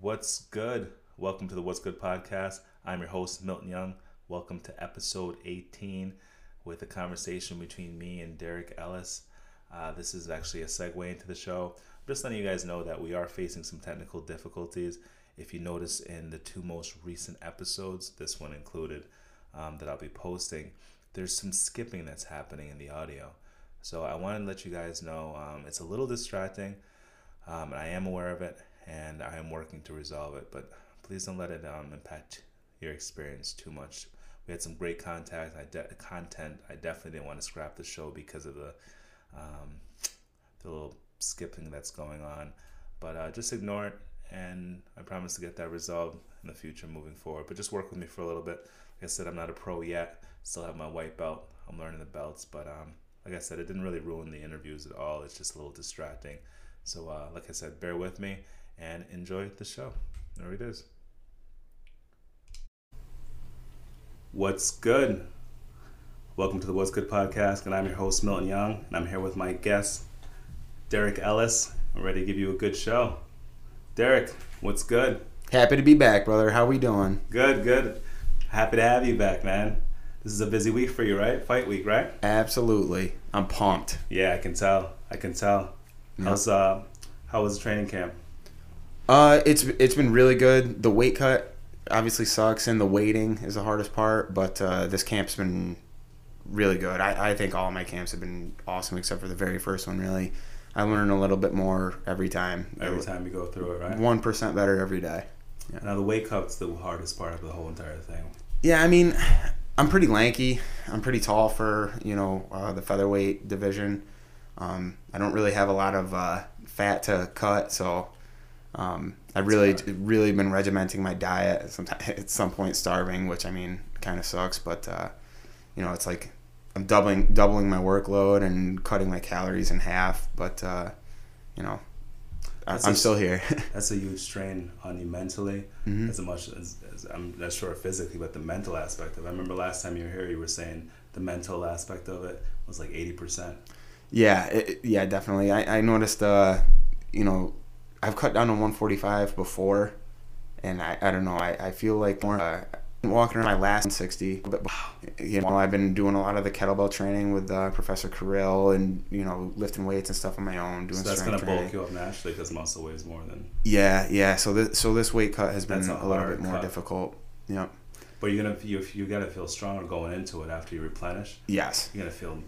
What's good? Welcome to the What's Good podcast. I'm your host, Milton Young. Welcome to episode 18 with a conversation between me and Derek Ellis. Uh, this is actually a segue into the show. Just letting you guys know that we are facing some technical difficulties. If you notice in the two most recent episodes, this one included, um, that I'll be posting, there's some skipping that's happening in the audio. So I wanted to let you guys know um, it's a little distracting. Um, I am aware of it and I am working to resolve it, but please don't let it um, impact your experience too much. We had some great contact. I de- content. I definitely didn't want to scrap the show because of the um, the little skipping that's going on. But uh, just ignore it, and I promise to get that resolved in the future moving forward. But just work with me for a little bit. Like I said, I'm not a pro yet. Still have my white belt. I'm learning the belts, but um, like I said, it didn't really ruin the interviews at all. It's just a little distracting. So, uh, like I said, bear with me and enjoy the show. There it is. What's good? Welcome to the What's Good podcast, and I'm your host, Milton Young, and I'm here with my guest, Derek Ellis. I'm ready to give you a good show. Derek, what's good? Happy to be back, brother. How we doing? Good, good. Happy to have you back, man. This is a busy week for you, right? Fight week, right? Absolutely. I'm pumped. Yeah, I can tell. I can tell. Yep. How's uh how was the training camp? Uh, it's it's been really good. The weight cut obviously sucks, and the waiting is the hardest part. But uh, this camp's been really good. I, I think all my camps have been awesome, except for the very first one. Really, I learn a little bit more every time. Every time you go through it, right? one percent better every day. Now the weight cut's the hardest part of the whole entire thing. Yeah, I mean, I'm pretty lanky. I'm pretty tall for you know uh, the featherweight division. Um, I don't really have a lot of uh, fat to cut, so um, I really, really been regimenting my diet. Sometimes at some point starving, which I mean, kind of sucks. But uh, you know, it's like I'm doubling, doubling my workload and cutting my calories in half. But uh, you know, That's I'm a- still here. That's a huge strain on you mentally, Mhm. as much as, as I'm not sure physically, but the mental aspect of it. I remember last time you were here, you were saying the mental aspect of it was like eighty percent. Yeah, it- yeah, definitely. I, I noticed, uh, you know, I've cut down to 145 before, and I, I don't know, I, I feel like more, uh, walking around my last 160, but, you know, I've been doing a lot of the kettlebell training with uh, Professor Kirill and, you know, lifting weights and stuff on my own, doing So that's gonna strength bulk you up naturally because muscle weighs more than. Yeah, yeah, so this, so this weight cut has been a a, little bit more cut. difficult. Yep. But you're gonna you you gotta feel stronger going into it after you replenish. Yes. You're gonna feel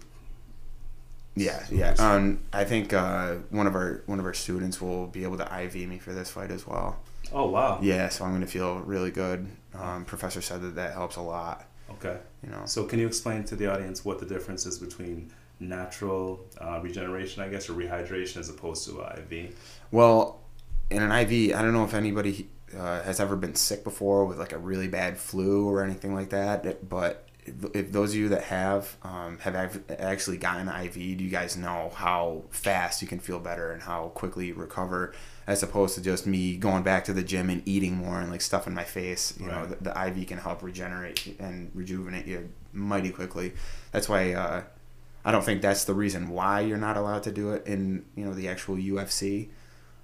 Yeah, yeah. Um, I think uh, one of our one of our students will be able to IV me for this fight as well. oh wow Yeah, so I'm gonna feel really good. Um, professor said that that helps a lot. okay. You know. So can you explain to the audience what the difference is between natural uh, regeneration, I guess, or rehydration as opposed to uh, IV? Well, in an IV, I don't know if anybody uh, has ever been sick before with like a really bad flu or anything like that. But if, those of you that have um, have actually gotten IV, do you guys know how fast you can feel better and how quickly you recover, as opposed to just me going back to the gym and eating more and like stuff in my face. You know, the, the IV can help regenerate and rejuvenate you mighty quickly. That's why. Uh, I don't think that's the reason why you're not allowed to do it in you know the actual UFC.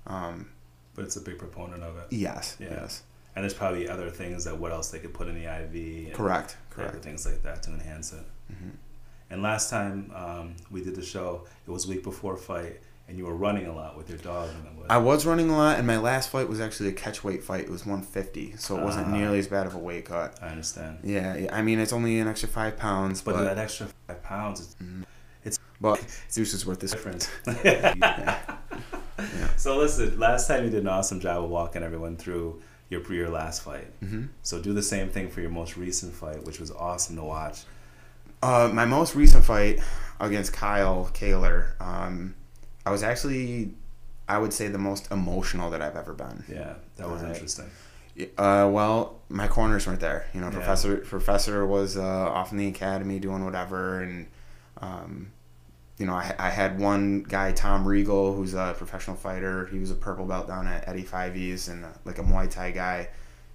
Um, But it's a big proponent of it. yes, Yeah. yes, And there's probably other things that what else they could put in the IV. Correct, correct. things like that to enhance it. Mhm. And last time um, we did the show, it was week before fight, and you were running a lot with your dog. I was running a lot, and my last fight was actually a catch weight fight. It was 150, so it wasn't Ah. nearly as bad of a weight cut. I understand. Yeah, yeah, I mean it's only an extra five pounds, But but that extra five pounds it's but Zeus is worth this. different. Yeah. So listen, last time you did an awesome job of walking everyone through your your last fight. hmm So do the same thing for your most recent fight, which was awesome to watch. Uh, my most recent fight against Kyle Kaler, um, I was actually, I would say, the most emotional that I've ever been. Yeah, that was Alright. interesting. Uh, well, my corners weren't there. You know, Yeah. professor professor was uh, off in the academy doing whatever, and um, you know, I, I had one guy, Tom Regal, who's a professional fighter. He was a purple belt down at Eddie Fyvie's and uh, like a Muay Thai guy.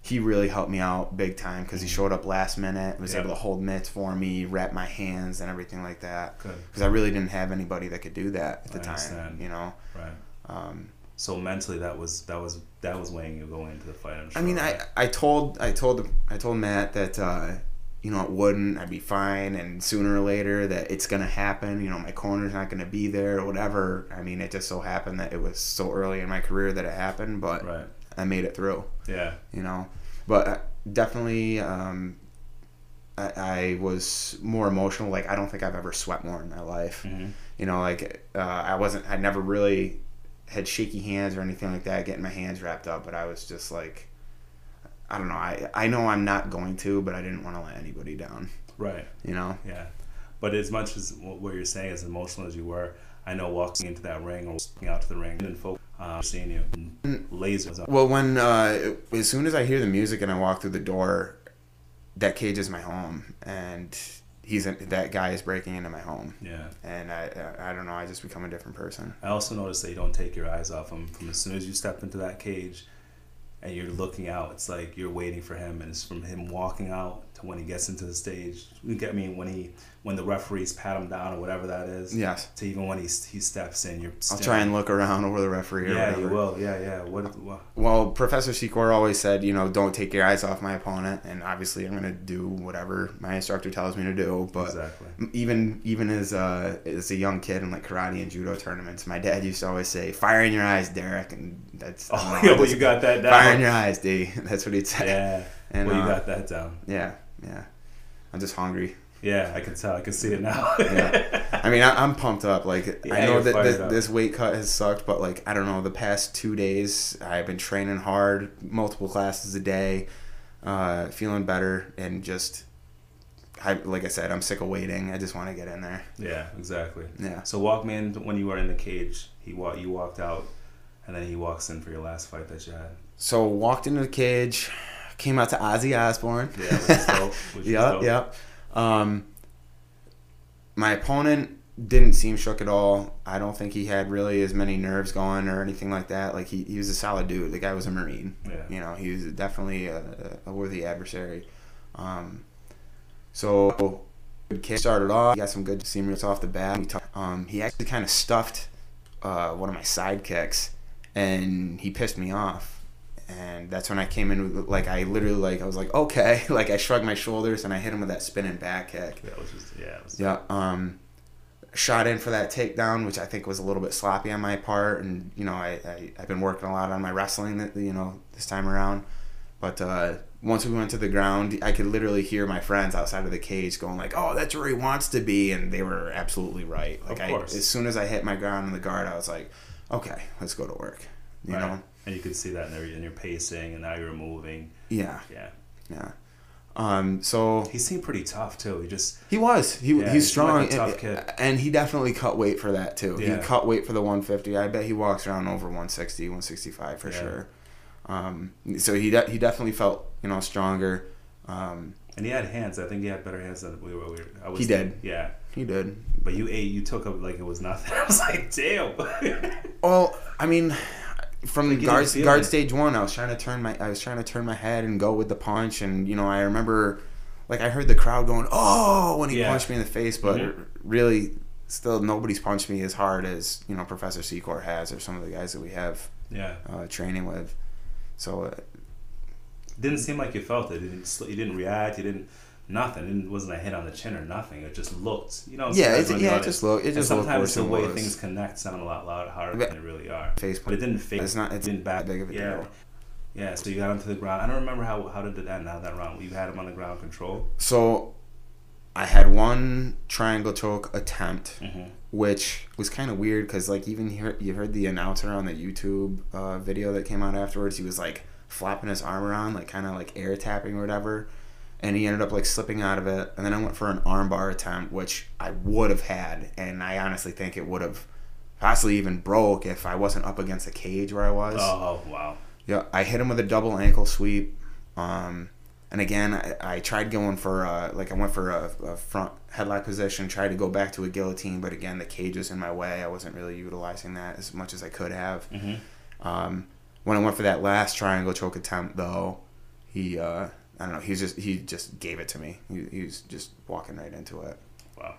He really helped me out big time because he showed up last minute, was Yeah. able to hold mitts for me, wrap my hands, and everything like that. Because I really didn't have anybody that could do that at the I time. understand. You know. Right. Um, So mentally, that was that was that was weighing you going into the fight. Sure. I mean, I, I told I told I told Matt that uh, you know it wouldn't. I'd be fine, and sooner or later that it's gonna happen. You know, my corner's not gonna be there or whatever. I mean, it just so happened that it was so early in my career that it happened, but right. I made it through. Yeah. You know, but uh, definitely. Um, I, I was more emotional. Like I don't think I've ever sweat more in my life. hmm You know, like uh, I wasn't. I never really had shaky hands or anything like that, getting my hands wrapped up. But I was just like, I don't know. I I know I'm not going to, but I didn't want to let anybody down. Right. You know. Yeah. But as much as what you're saying, as emotional as you were, I know walking into that ring or walking out to the ring and folks uh, seeing you, lasers. Well, when uh, as soon as I hear the music and I walk through the door, that cage is my home, and he's in, that guy is breaking into my home, Yeah. and I I I don't know. I just become a different person. I also noticed that you don't take your eyes off him from as soon as you step into that cage and you're looking out. It's like you're waiting for him, and it's from him walking out when he gets into the stage. You get me when he when the referees pat him down or whatever that is. Yes. To even when he he steps in, you're. I'll try and look around over the referee. Yeah, you will. Yeah, yeah. What? what Well, Professor Secor always said, you know, don't take your eyes off my opponent, and obviously I'm gonna do whatever my instructor tells me to do. But exactly. even even as uh, as a young kid in like karate and judo tournaments, my dad used to always say, "Fire in your eyes, Derek," and that's Oh, I don't know, yeah, well, you got that down. Fire in your eyes, D. That's what he'd say. Yeah. And, well, you uh, got that down. Yeah, yeah. I'm just hungry. Yeah, I can tell. I can see it now. Yeah. I mean, I, I'm pumped up. Like, Yeah, I know that this, weight cut has sucked, but like, I don't know. The past two days, I've been training hard, multiple classes a day, uh, feeling better, and just, I like I said, I'm sick of waiting. I just want to get in there. yeah, exactly. Yeah. So walk me in when you were in the cage. He wa- You walked out, and then he walks in for your last fight that you had. So walked into the cage, came out to Ozzy Osbourne. Yeah, which is dope. Which yep, dope. yep. Um, my opponent didn't seem shook at all. I don't think he had really as many nerves going or anything like that. Like he, he was a solid dude. The guy was a marine. Yeah. You know, he was definitely a, a worthy adversary. Um, so good kick started off. He got some good seamers off the bat. He, talk- um, he actually kind of stuffed uh, one of my sidekicks, and he pissed me off. And that's when I came in with like I literally like I was like okay like I shrugged my shoulders and I hit him with that spinning back kick. Yeah, which is yeah. It was, Yeah. Um, shot in for that takedown, which I think was a little bit sloppy on my part, and you know I, I I've been working a lot on my wrestling that you know this time around, but uh, once we went to the ground, I could literally hear my friends outside of the cage going like, "Oh, that's where he wants to be," and they were absolutely right. Like Of I, as soon as I hit my ground in the guard, I was like, "Okay, let's go to work." You right. know? And you could see that in, there, in your pacing, and now you're moving. Yeah, Yeah. yeah. Um, so He seemed pretty tough too. He just He was. He, Yeah, he's he strong, a tough and, kid. and he definitely cut weight for that too. Yeah. He cut weight for the 150. I bet he walks around over 160, 165 for Yeah. sure. Um, so he de- he definitely felt you know stronger. Um, and he had hands. I think he had better hands than we were. We were I was He did. Yeah. he did. But you ate. You took up like it was nothing. I was like, damn. Well, I mean, from guard guard stage one, I was trying to turn my I was trying to turn my head and go with the punch, and you know I remember, like I heard the crowd going oh when he Yeah. punched me in the face, but Mhm. really, still nobody's punched me as hard as you know Professor Secor has or some of the guys that we have yeah. uh, training with. So uh, Didn't seem like you felt it. You didn't. You didn't react. You didn't. Nothing. It wasn't a hit on the chin or nothing. It just looked. You know. yeah, it, yeah, it just looked it and just looked sometimes the way things connect sound a lot louder, harder than they really are. face But it didn't fake. It's not- It didn't back. that big of a yeah. deal. Yeah. So you got onto the ground. I don't remember how how did it end. How that round? You had him on the ground control. So I had one triangle choke attempt. Mm-hmm. which was kind of weird because like even here you heard the announcer on the YouTube uh, video that came out afterwards. He was like flapping his arm around, like kind of like air tapping or whatever, and he ended up like slipping out of it. And then I went for an armbar attempt, which I would have had, and I honestly think it would have possibly even broke if I wasn't up against the cage where I was. Oh wow. Yeah, I hit him with a double ankle sweep. Um, and again, I, I tried going for uh, like I went for a, a front headlock position, tried to go back to a guillotine, but again, the cage was in my way. I wasn't really utilizing that as much as I could have. Mm-hmm. Um, when I went for that last triangle choke attempt, though, he uh, I don't know, he just he just gave it to me. He, he was just walking right into it. Wow.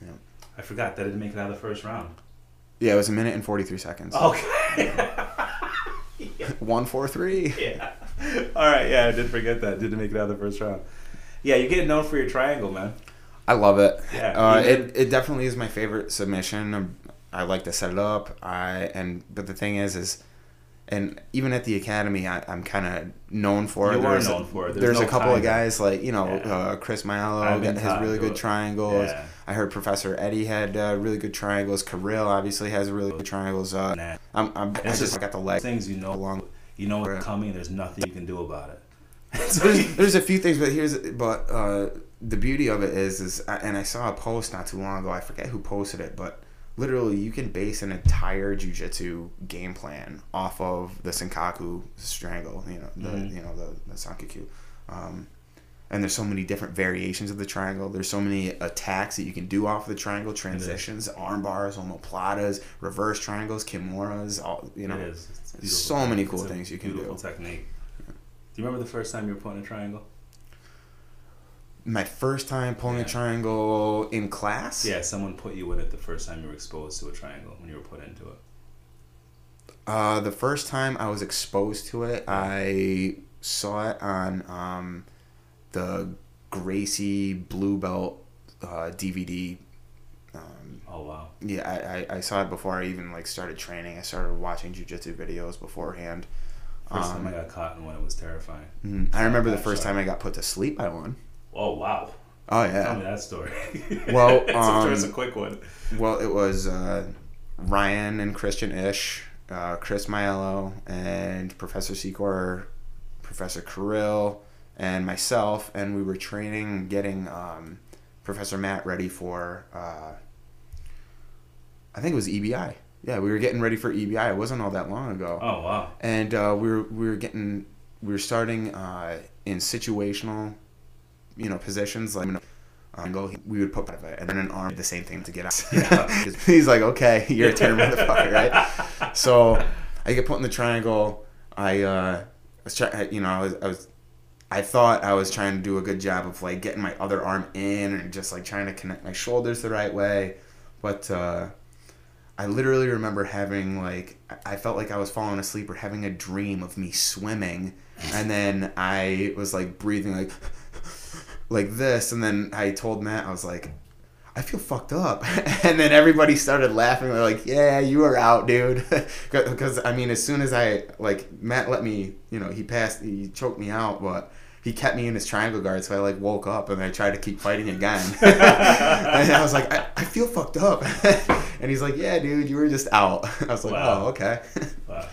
Yeah. I forgot that it didn't make it out of the first round. Yeah, it was a minute and forty three seconds. Okay. one four three. yeah. All right. Yeah, I did forget that. Didn't make it out of the first round. Yeah, you get known for your triangle, man. I love it. Yeah, uh, it it definitely is my favorite submission. I like to set it up. I and but the thing is, is and even at the academy, I, I'm kind of known for it. You are There's- known for it. There's There's, no a couple of guys like you know Yeah. uh, Chris Milo Ivan has really good it. triangles. Yeah. I heard Professor Eddie had uh, really good triangles. Kirill obviously has really good triangles. Uh, Nah. I'm, I'm I just just got the leg. Things you know along. You know what's coming. There's nothing you can do about it. there's, there's a few things, but here's but uh, the beauty of it is is and I saw a post not too long ago. I forget who posted it, but literally you can base an entire jujitsu game plan off of the Sankaku strangle. You know the Mhm. you know the the Sankaku. Um, and there's so many different variations of the triangle. There's so many attacks that you can do off of the triangle, transitions, arm bars, omoplatas, reverse triangles, kimuras, all you know. it is. It's so many cool things you can do. technique. Do you remember the first time you were putting a triangle? My first time pulling Yeah. a triangle in class. Yeah, someone put you in it the first time you were exposed to a triangle when you were put into it. Uh, the first time I was exposed to it, I saw it on um, the Gracie Blue Belt uh, DVD. Um, Oh wow. yeah, I, I, I saw it before I even like started training. I started watching jujitsu videos beforehand. First Um, time I got caught in one, it was terrifying. Mm, I remember the first time I got put to sleep by one. Oh wow. Oh yeah. Tell me that story. Well, it's, a, it's a um, quick one. Well, it was uh, Ryan and Christian Ish, uh, Chris Maiello, and Professor Secor, Professor Kirill, and myself, and we were training, getting um, Professor Matt ready for. Uh, I think it was EBI. Yeah, we were getting ready for EBI. It wasn't all that long ago Oh wow. and uh, we were we were getting we were starting uh, in situational, you know, positions like. Um, go, we would put part of it, and then an arm did the same thing to get out. Yeah. He's like, "Okay, you're a turn motherfucker, right?" So I get put in the triangle. I uh, was trying, you know, I was, I was, I thought I was trying to do a good job of like getting my other arm in and just like trying to connect my shoulders the right way, but uh, I literally remember having like I felt like I was falling asleep or having a dream of me swimming, and then I was like breathing like like this, and then I told Matt I was like. I feel fucked up, and then everybody started laughing. They're like, "Yeah, you are out, dude." Because I mean, as soon as I like Matt let me, you know, he passed, he choked me out, but he kept me in his triangle guard. So I like woke up and I tried to keep fighting again. and I was like, I, I feel fucked up. and he's like, Yeah, dude, you were just out. I was like, Wow. Oh, okay. Wow.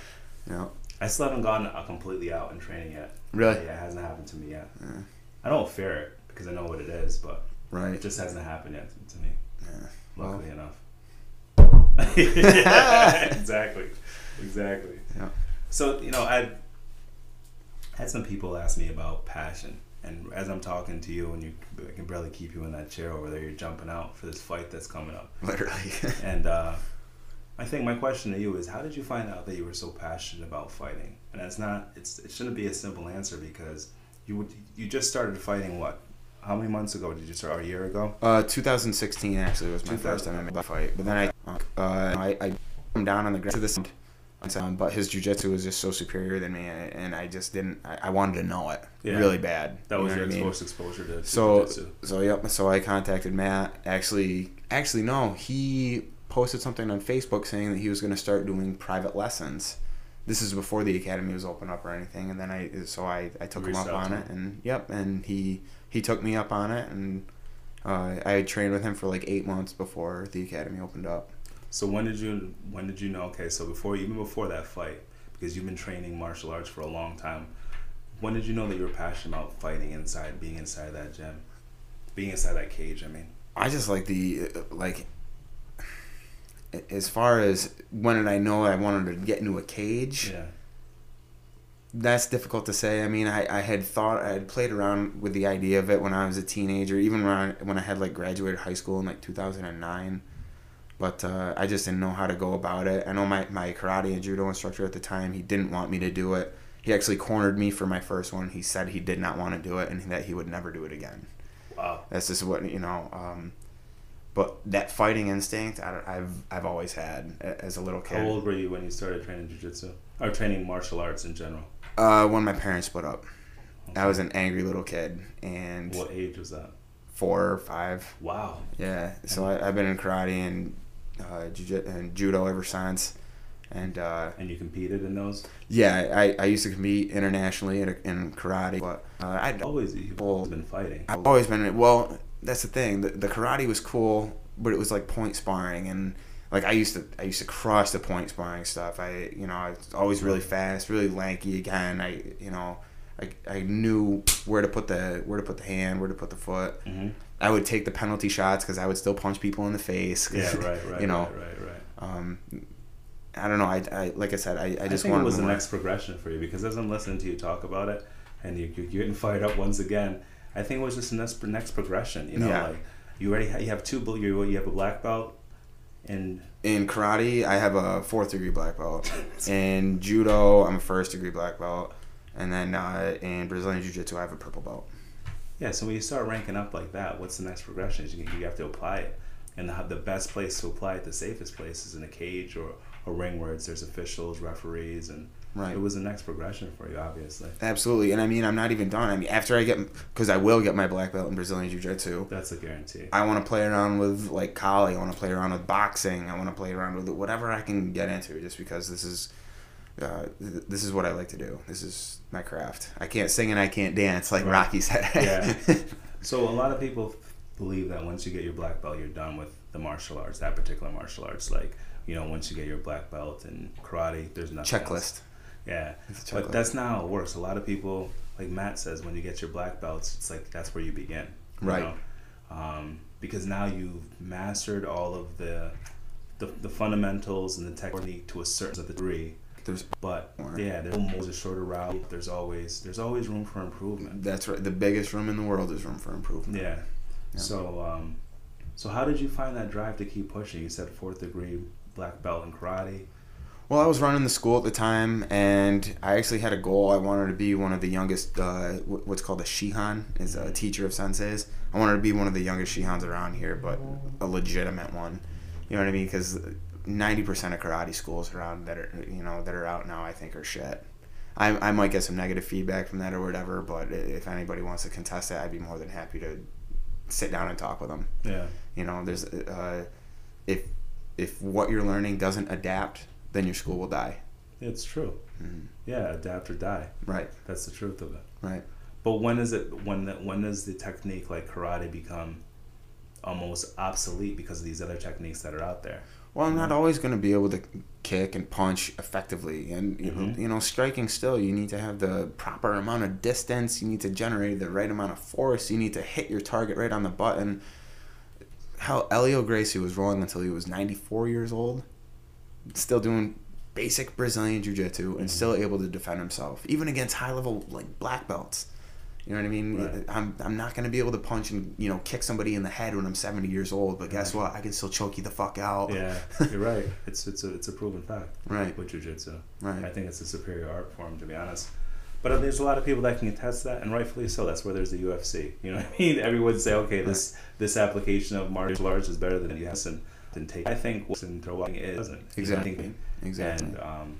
you know, I still haven't gone completely out in training yet. really, Yeah, it hasn't happened to me yet. Yeah. I don't fear it because I know what it is, but right, it just hasn't happened yet to, to me. Yeah. Well, Luckily enough. yeah, exactly. Exactly. Yeah. So, you know, I had some people ask me about passion. And as I'm talking to you, and you I can barely keep you in that chair over there, you're jumping out for this fight that's coming up. literally. And uh, I think my question to you is, how did you find out that you were so passionate about fighting? And it's not, it's it shouldn't be a simple answer because you would you just started fighting what? How many months ago did you start? A year ago? Uh, 2016 actually was my first time I made a fight, but then I, uh, I, I come down on the ground to this, um, but his jujitsu was just so superior than me, and I just didn't. I, I wanted to know it Yeah. really bad. That You was know your what I mean? first exposure to So, jiu-jitsu. so yep. So I contacted Matt. Actually, actually no, he posted something on Facebook saying that he was going to start doing private lessons. This is before the academy was open up or anything, and then I so I, I took him up on to it, and yep, and he he took me up on it, and uh, I had trained with him for like eight months before the academy opened up. So when did you when did you know? Okay, so before even before that fight, because you've been training martial arts for a long time, when did you know that you were passionate about fighting inside, being inside that gym, being inside that cage? I mean, I just like the uh, like. As far as when did I know I wanted to get into a cage? yeah, that's difficult to say. I mean, I, I had thought I had played around with the idea of it when I was a teenager, even when I, when I had like graduated high school in like 2009. But uh, I just didn't know how to go about it. I know my, my karate and judo instructor at the time, he didn't want me to do it. He actually cornered me for my first one. He said he did not want to do it and that he would never do it again. wow. That's just what, you know. Um, but that fighting instinct, I don't, I've, I've always had as a little kid. How old were you when you started training jiu-jitsu? or training martial arts in general? Uh, when my parents split up, I was an angry little kid, and What age was that? four or five. Wow. Yeah, so I, I've been in karate and uh, jiu- and judo ever since, and uh, And you competed in those? yeah, I, I used to compete internationally in, in karate, but uh, I'd Always, you've always been fighting. I've always been well. That's the thing. The, the karate was cool, but it was like point sparring, and like I used to, I used to crush the point sparring stuff. I, you know, I was always really fast, really lanky. Again, I, you know, I, I knew where to put the where to put the hand, where to put the foot. hmm I would take the penalty shots because I would still punch people in the face. Yeah, right, right, you know, right, right, right. um, I don't know. I, I like I said, I, I I just think it was the next progression for you because as I'm listening to you talk about it, and you, you're getting fired up once again, I think it was just the next, next progression. You know, Yeah. like you already have, you have two, you you have a black belt, and In karate, I have a fourth degree black belt. in judo, I'm a first degree black belt. And then uh, in Brazilian Jiu Jitsu, I have a purple belt. yeah. So when you start ranking up like that, what's the next progression? Is you, you have to apply it, and the, the best place to apply it, the safest place, is in a cage or a ring where it's, there's officials, referees, and Right. it was the next progression for you, obviously. Absolutely. And I mean, I'm not even done. I mean, after I get, because I will get my black belt in Brazilian Jiu Jitsu, That's a guarantee. I want to play around with like Kali. I want to play around with boxing. I want to play around with whatever I can get into just because this is. Uh, th- this is what I like to do. This is my craft. I can't sing and I can't dance, like Right. Rocky said. Yeah. So a lot of people believe that once you get your black belt, you're done with the martial arts, that particular martial arts. Like, you know, once you get your black belt in karate, there's nothing else. Yeah. But that's not how it works. A lot of people, like Matt says, when you get your black belts, it's like that's where you begin. you Right. Um, because now you've mastered all of the, the the fundamentals and the technique to a certain degree. There's But More. yeah, there's always a shorter route. There's always there's always room for improvement. that's right. The biggest room in the world is room for improvement. Yeah. Yeah. So, um, so how did you find that drive to keep pushing? You said fourth degree black belt in karate. Well, I was running the school at the time, and I actually had a goal. I wanted to be one of the youngest, uh, what's called a shihan, is a teacher of senseis. I wanted to be one of the youngest shihans around here, but a legitimate one. You know what I mean? Because ninety percent of karate schools around that are, you know, that are out now, I think, are shit. I, I might get some negative feedback from that or whatever, but if anybody wants to contest it, I'd be more than happy to sit down and talk with them. Yeah. You know, there's uh, if if what you're learning doesn't adapt, then your school will die. It's true. Mhm. Yeah, adapt or die. Right, That's the truth of it. right. But when is it when the, when does the technique like karate become almost obsolete because of these other techniques that are out there? Well, I'm not always going to be able to kick and punch effectively, and you know, Mhm. you know, striking still, you need to have the proper amount of distance. You need to generate the right amount of force. You need to hit your target right on the button. How Helio Gracie was rolling until he was 94 years old, still doing basic Brazilian jiu-jitsu and still able to defend himself, even against high-level like black belts. You know what I mean? Right. I'm, I'm not going to be able to punch and you know kick somebody in the head when I'm 70 years old, but guess Right. what? I can still choke you the fuck out. Yeah, you're right. It's it's a it's a proven fact Right. with jujitsu. Right. I think it's a superior art form, to be honest. But uh, there's a lot of people that can attest that, and rightfully so. That's where there's the UFC. You know what I mean? Everyone say, okay, this this application of martial arts is better than the UFC, and then take. I think what's in throwing it doesn't. You know, I think- Exactly. Exactly. And um,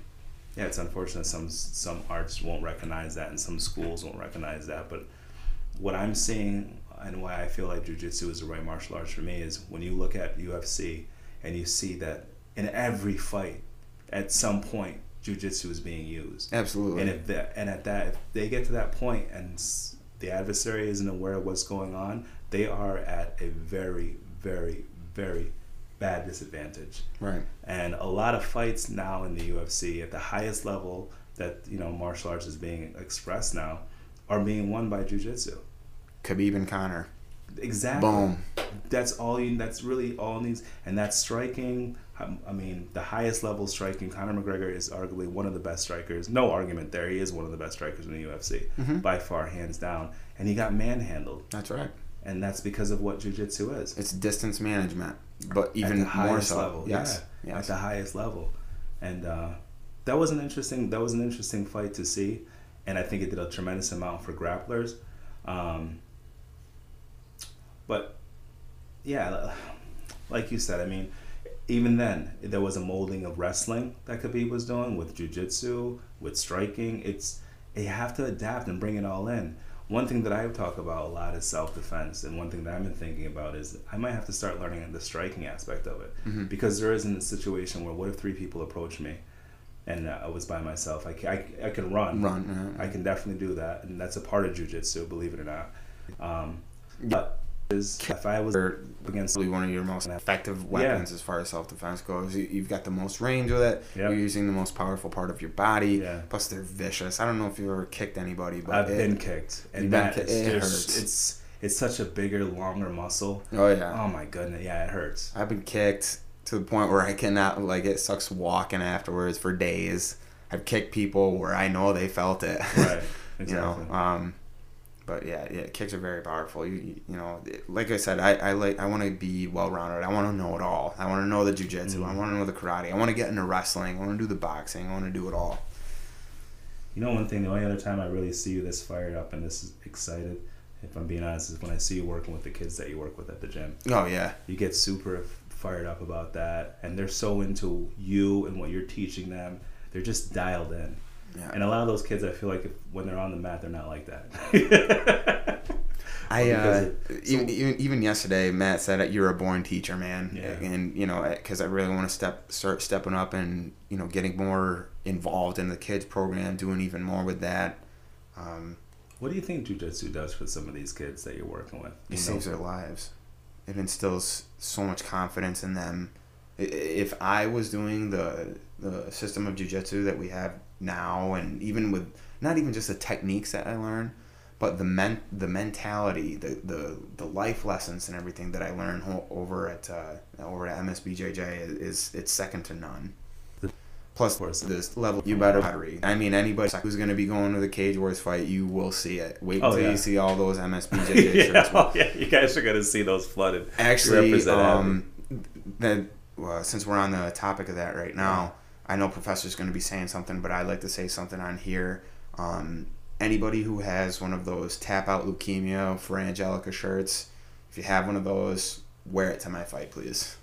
yeah, it's unfortunate some some arts won't recognize that, and some schools won't recognize that. But what I'm seeing and why I feel like jujitsu is the right martial arts for me is when you look at UFC and you see that in every fight, at some point, jujitsu is being used. Absolutely. And if that, and at that, if they get to that point and the adversary isn't aware of what's going on, they are at a very, very, very bad disadvantage. right. And a lot of fights now in the UFC at the highest level that you know martial arts is being expressed now are being won by jujitsu. Khabib and Conor. Exactly. Boom. That's all you. That's really all needs, and that's striking. um, I mean, the highest level striking. Conor McGregor is arguably one of the best strikers. No argument there. He is one of the best strikers in the UFC Mhm. by far, hands down. And he got manhandled, That's right. and that's because of what jujitsu is. It's distance management, but even at the more highest so. level. Yes. Yeah, at the highest level, and uh, that was an interesting. That was an interesting fight to see, and I think it did a tremendous amount for grapplers. Um, but yeah, like you said, I mean, even then, there was a molding of wrestling that Khabib was doing with jujitsu, with striking. It's you have to adapt and bring it all in. One thing that I talk about a lot is self defense, and one thing that I've been thinking about is I might have to start learning the striking aspect of it Mm-hmm. because there isn't a situation where what if three people approach me and uh, I was by myself? I, ca- I, I can run. Run, I can definitely do that, and that's a part of jujitsu, believe it or not. Um, but is if I was against probably one of your most effective weapons as far as self defense goes. You, you've got the most range with it. Yep. You're using the most powerful part of your body. Yeah. Plus, they're vicious. I don't know if you've ever kicked anybody, but I've it- been kicked, and that ki- it just- hurts. it's it's such a bigger, longer muscle. Oh yeah. Oh my goodness, yeah, it hurts. I've been kicked to the point where I cannot like it sucks walking afterwards for days. I've kicked people where I know they felt it. Right, you know. exactly. Um, but yeah, yeah, kicks are very powerful. You you know, like I said, I, I like I want to be well rounded. I want to know it all. I want to know the jujitsu. I Mhm. want to know the karate. I want to get into wrestling. I want to do the boxing. I want to do it all. You know, one thing, the only other time I really see you this fired up and this excited, if I'm being honest, is when I see you working with the kids that you work with at the gym. Oh yeah, You get super fired up about that, and they're so into you and what you're teaching them. They're just dialed in. Yeah. And a lot of those kids, I feel like if, when they're on the mat, they're not like that. I uh, it- even, even even yesterday, Matt said that you're a born teacher, man. Yeah. And you know, because I really want to step start stepping up and you know getting more involved in the kids program, doing even more with that. Um, what do you think jujitsu does for some of these kids that you're working with? it You know? saves their lives. It instills so much confidence in them. If I was doing the the system of jujitsu that we have now, and even with not even just the techniques that I learn, but the men the mentality, the the, the life lessons and everything that I learn ho- over at uh, over at MSBJJ is, is it's second to none. Plus, course. this level, you better battery. I mean, anybody who's going to be going to the Cage Wars fight, you will see it. Wait Oh, until yeah. you see all those MSBJJ yeah, shirts. oh, yeah, you guys are gonna see those flooded. Actually, um, that well, since we're on the topic of that right now, I know Professor's going to be saying something, but I'd like to say something on here. Um, anybody who has one of those tap out leukemia for Angelica shirts, if you have one of those, wear it to my fight, please.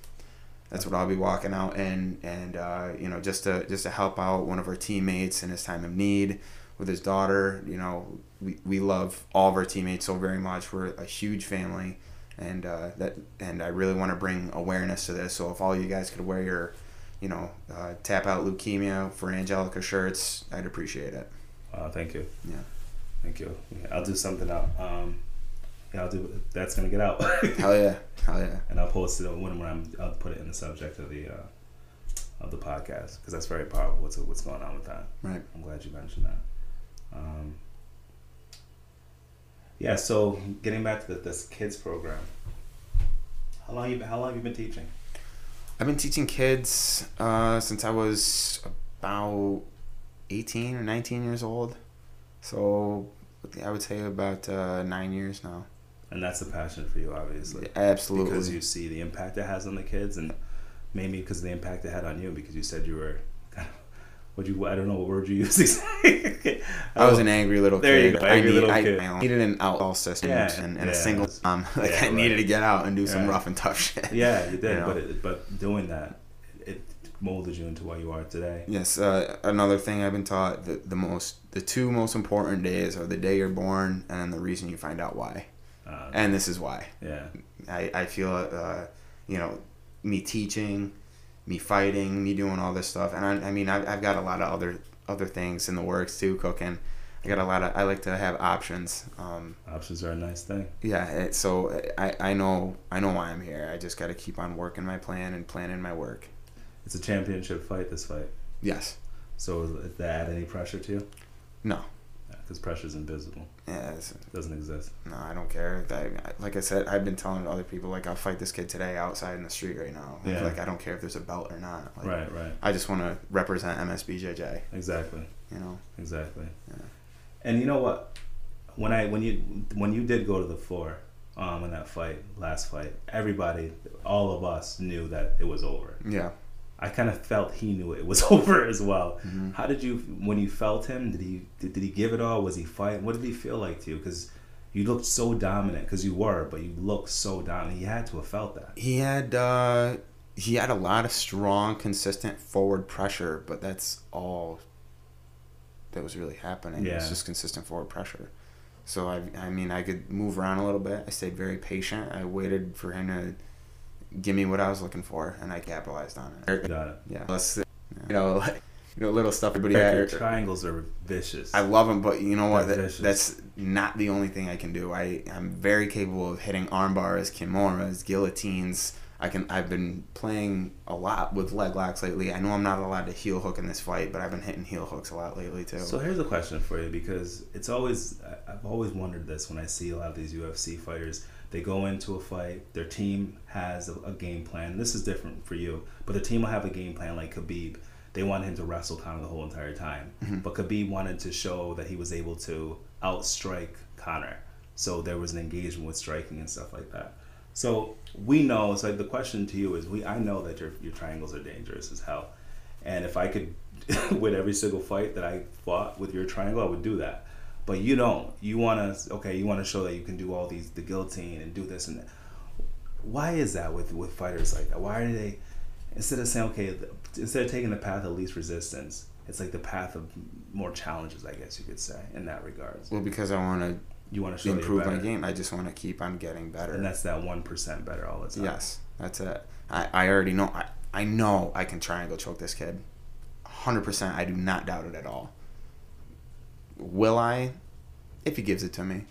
That's what I'll be walking out in, and uh, you know, just to just to help out one of our teammates in his time of need with his daughter. You know, we, we love all of our teammates so very much. We're a huge family, and uh, that and I really want to bring awareness to this. So if all you guys could wear your, you know, uh, tap out leukemia for Angelica shirts, I'd appreciate it. Uh, thank you. Yeah. Thank you. Yeah, I'll do something out. Um, yeah, I'll do. That's gonna get out. Hell yeah, hell yeah. and I'll post it when when I'm. I'll put it in the subject of the uh, of the podcast because that's very powerful. What's what's going on with that? Right. I'm glad you mentioned that. Um, yeah. So getting back to the, this kids program. How long you been, how long have you been teaching? I've been teaching kids uh, since I was about 18 or 19 years old. So I would say about uh, nine years now. And that's a passion for you, obviously. Absolutely. Because you see the impact it has on the kids, and maybe because of the impact it had on you, because you said you were what you I don't know what word you used exactly. I was an angry little There you kid. go, I, angry need, little I, kid. I needed an outlaw system Yeah, and, and yeah. a single um, like Yeah, I needed right. to get out and do some rough and tough shit. yeah, you did, You know? but it, but doing that, it molded you into what you are today. Yes, uh, another thing I've been taught the, the most the two most important days are the day you're born and the reason you find out why. Uh, And this is why. yeah, I, I feel uh, you know me teaching, me fighting, me doing all this stuff, and I, I mean I've, I've got a lot of other other things in the works too, cooking. I got a lot of I like to have options. Um, options are a nice thing. yeah, it, so I, I know I know why I'm here. I just got to keep on working my plan and planning my work. It's a championship fight. This fight. Yes. So did that add any pressure to you? No. Because pressure is invisible. Yeah. It's, It doesn't exist. no, I don't care. I- like I said, I've been telling other people like I'll fight this kid today outside in the street right now. Yeah. Like I don't care if there's a belt or not. Like, right, right. I just want to represent MSBJJ. Exactly. You know. Exactly. Yeah. And you know what? When I when you when you did go to the floor, um, in that fight, last fight, everybody, all of us knew that it was over. Yeah. I kind of felt he knew it was over as well. Mhm. How did you when you felt him? Did he did, did he give it all? Was he fighting? What did he feel like to you? Because you looked so dominant. Because you were, but you looked so dominant. He had to have felt that. He had uh, he had a lot of strong, consistent forward pressure, but that's all that was really happening. Yeah. It's just consistent forward pressure. So I, I mean, I could move around a little bit. I stayed very patient. I waited for him to give me what I was looking for, and I capitalized on it. Got it. Yeah, Let's- you know, like, you know, little stuff. Everybody, Your triangles are vicious. I love them, but you know what? That, that's not the only thing I can do. I I'm very capable of hitting arm bars, kimuras, guillotines. I can. I've been playing a lot with leg locks lately. I know I'm not allowed to heel hook in this fight, but I've been hitting heel hooks a lot lately too. So here's a question for you because it's always I've always wondered this when I see a lot of these UFC fighters. They go into a fight, their team has a, a game plan. This is different for you, but the team will have a game plan like Khabib. They wanted him to wrestle Conor the whole entire time, mm-hmm. but Khabib wanted to show that he was able to outstrike Conor. So there was an engagement with striking and stuff like that. So we know. So the question to you is: We I know that your your triangles are dangerous as hell, and if I could win every single fight that I fought with your triangle, I would do that. But you don't. You want to okay. You want to show that you can do all these the guillotine and do this and that. Why is that with with fighters like that? Why are they instead of saying okay, instead of taking the path of least resistance, it's like the path of more challenges, I guess you could say, in that regards. well, because I want to. You want to improve my game, I just want to keep on getting better. and that's that one percent better all the time. Yes, that's it. I, I already know. I, I know I can triangle choke this kid. 100%. I do not doubt it at all. Will I? If he gives it to me.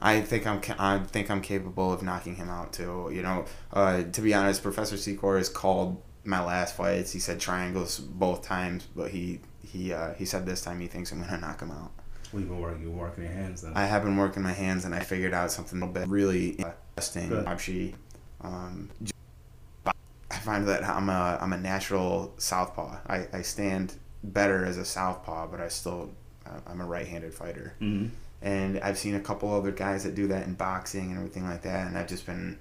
I think I'm I think I'm capable of knocking him out too. You know, uh, to be honest, Professor Secor has called my last fights. He said triangles both times, but he he uh, he said this time he thinks I'm gonna knock him out. Well, you've been working. You're working your hands then. I have been working my hands and I figured out something a little bit really interesting. Actually, um, I find that I'm a I'm a natural southpaw. I, I stand better as a southpaw, but I still I'm a right-handed fighter. hmm And I've seen a couple other guys that do that in boxing and everything like that, and I've just been,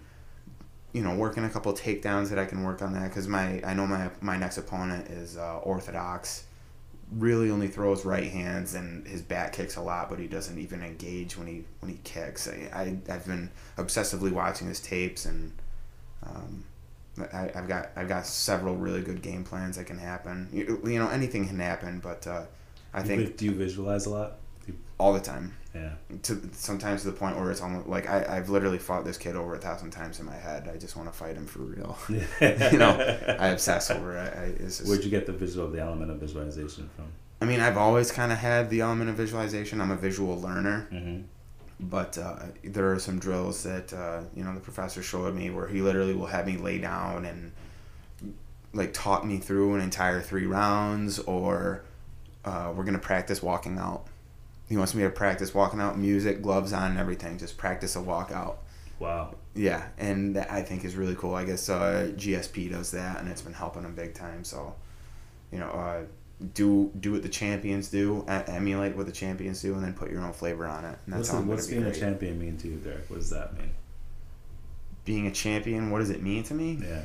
you know, working a couple takedowns that I can work on that because my I know my my next opponent is uh, orthodox, really only throws right hands and his back kicks a lot, but he doesn't even engage when he when he kicks. I, I I've been obsessively watching his tapes and. Um, I, I've got I've got several really good game plans that can happen. You, you know anything can happen, but uh, I think do you visualize a lot? All the time yeah. to sometimes to the point where it's almost like I, I've literally fought this kid over a thousand times in my head. I just want to fight him for real. you know, I obsess over it. I, just, Where'd you get the visual, the element of visualization from? I mean, I've always kind of had the element of visualization. I'm a visual learner, Mm-hmm. but uh, there are some drills that uh, you know the professor showed me where he literally will have me lay down and like talk me through an entire three rounds, or uh, we're gonna practice walking out. He wants me to practice walking out, music, gloves on, and everything. Just practice a walkout. Wow. Yeah, and that I think is really cool. I guess uh, GSP does that, and it's been helping them big time. So, you know, uh, do do what the champions do, emulate what the champions do, and then put your own flavor on it. And that's how the, what's be being a champion mean to you, Derek? What does that mean? Being a champion, what does it mean to me? Yeah.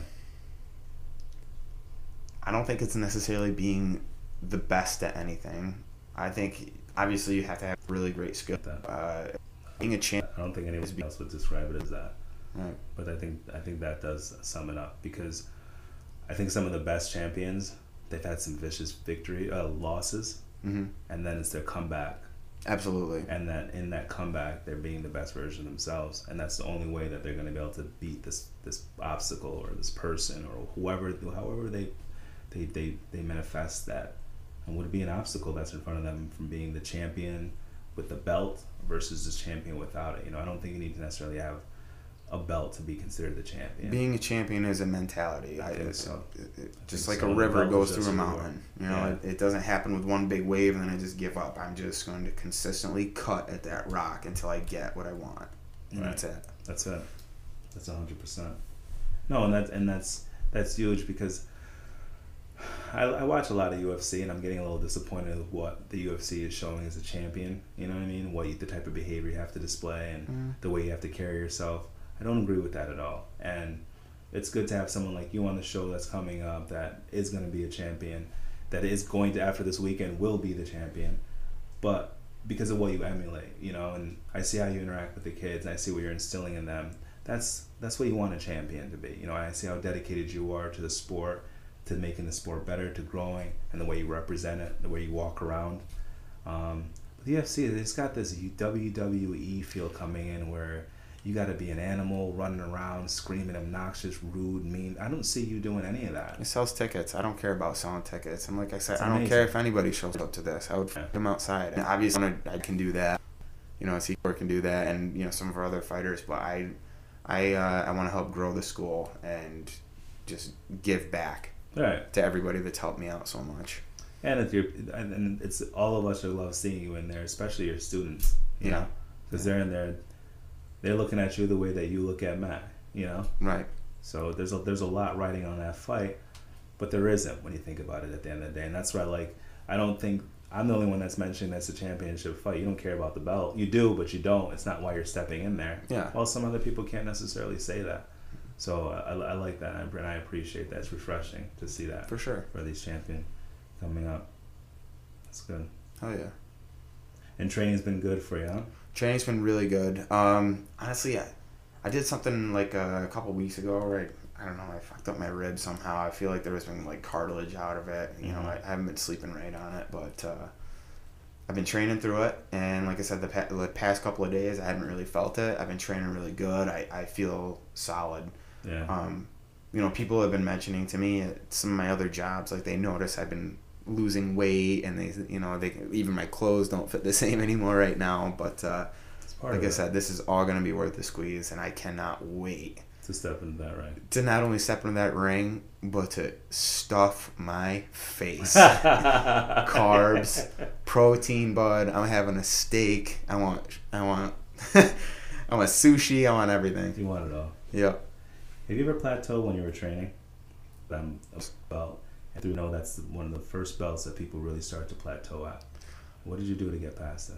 I don't think it's necessarily being the best at anything. I think obviously you have to have really great skill. Uh, being a champ, I don't think anyone else would describe it as that. right? But I think I think that does sum it up because I think some of the best champions they've had some vicious victory uh, losses, hmm and then it's their comeback, Absolutely. and that in that comeback they're being the best version of themselves, and that's the only way that they're going to be able to beat this this obstacle or this person or whoever however they they they, they manifest that, and would it be an obstacle that's in front of them from being the champion with the belt versus the champion without it. You know, I don't think you need to necessarily have a belt to be considered the champion. Being a champion is a mentality. I think so. it- it- I just think like so. a river goes through a mountain. You know, Yeah. it, it doesn't happen with one big wave and then I just give up. I'm just going to consistently cut at that rock until I get what I want. And Right. that's it. That's it. That's a hundred percent. No, and that's and that's that's huge because I, I watch a lot of UFC and I'm getting a little disappointed with what the UFC is showing as a champion. You know what I mean? What you, the type of behavior you have to display and Mhm. the way you have to carry yourself. I don't agree with that at all. And it's good to have someone like you on the show that's coming up that is going to be a champion, that is going to after this weekend will be the champion, but because of what you emulate, you know. And I see how you interact with the kids, and I see what you're instilling in them. that's that's what you want a champion to be. You know, I see how dedicated you are to the sport, to making the sport better, to growing, and the way you represent it, the way you walk around. Um, the UFC, it's got this WWE feel coming in where you got to be an animal running around screaming obnoxious rude mean i don't see you doing any of that It sells tickets. I don't care about selling tickets. And like I said, It's I don't amazing. care if anybody shows up to this. I would Yeah. them outside. And obviously, I can do that. You know, Secor can do that, and you know some of our other fighters. But I, I, uh, I want to help grow the school and just give back right. to everybody that's helped me out so much. and if you're and it's all of us who love seeing you in there especially your students you Yeah. know? Because they're in there they're looking at you the way that you look at matt you know? Right. so there's a there's a lot riding on that fight but there isn't when you think about it at the end of the day. And that's why like i don't think i'm the only one that's mentioning that's a championship fight. You don't care about the belt. You do but you don't. It's not why you're stepping in there. Yeah. well some other people can't necessarily say that so I, I like that and i appreciate that it's refreshing to see that For sure. for these champion coming up that's good Oh yeah. and training's been good for you huh? Training's been really good. Um, honestly, I, I did something like a, couple weeks ago right? I, don't know, I fucked up my rib somehow. I feel like there was been like cartilage out of it. You know, Mhm. I, I haven't been sleeping right on it, but uh, I've been training through it. And like I said, the, pa- the past couple of days, I haven't really felt it. I've been training really good. I, I feel solid. Yeah Um, you know, people have been mentioning to me at some of my other jobs, like they notice I've been losing weight, and they, you know, they even my clothes don't fit the same anymore right now. But uh, like I said, this is all gonna be worth the squeeze, and I cannot wait to step into that ring. to not only step into that ring, but to stuff my face. Carbs, protein, bud. I'm having a steak. I want, I want, I want sushi. I want everything. you want it all Yep. Have you ever plateaued when you were training? Um, a belt. And you know that's one of the first belts that people really start to plateau at. What did you do to get past it?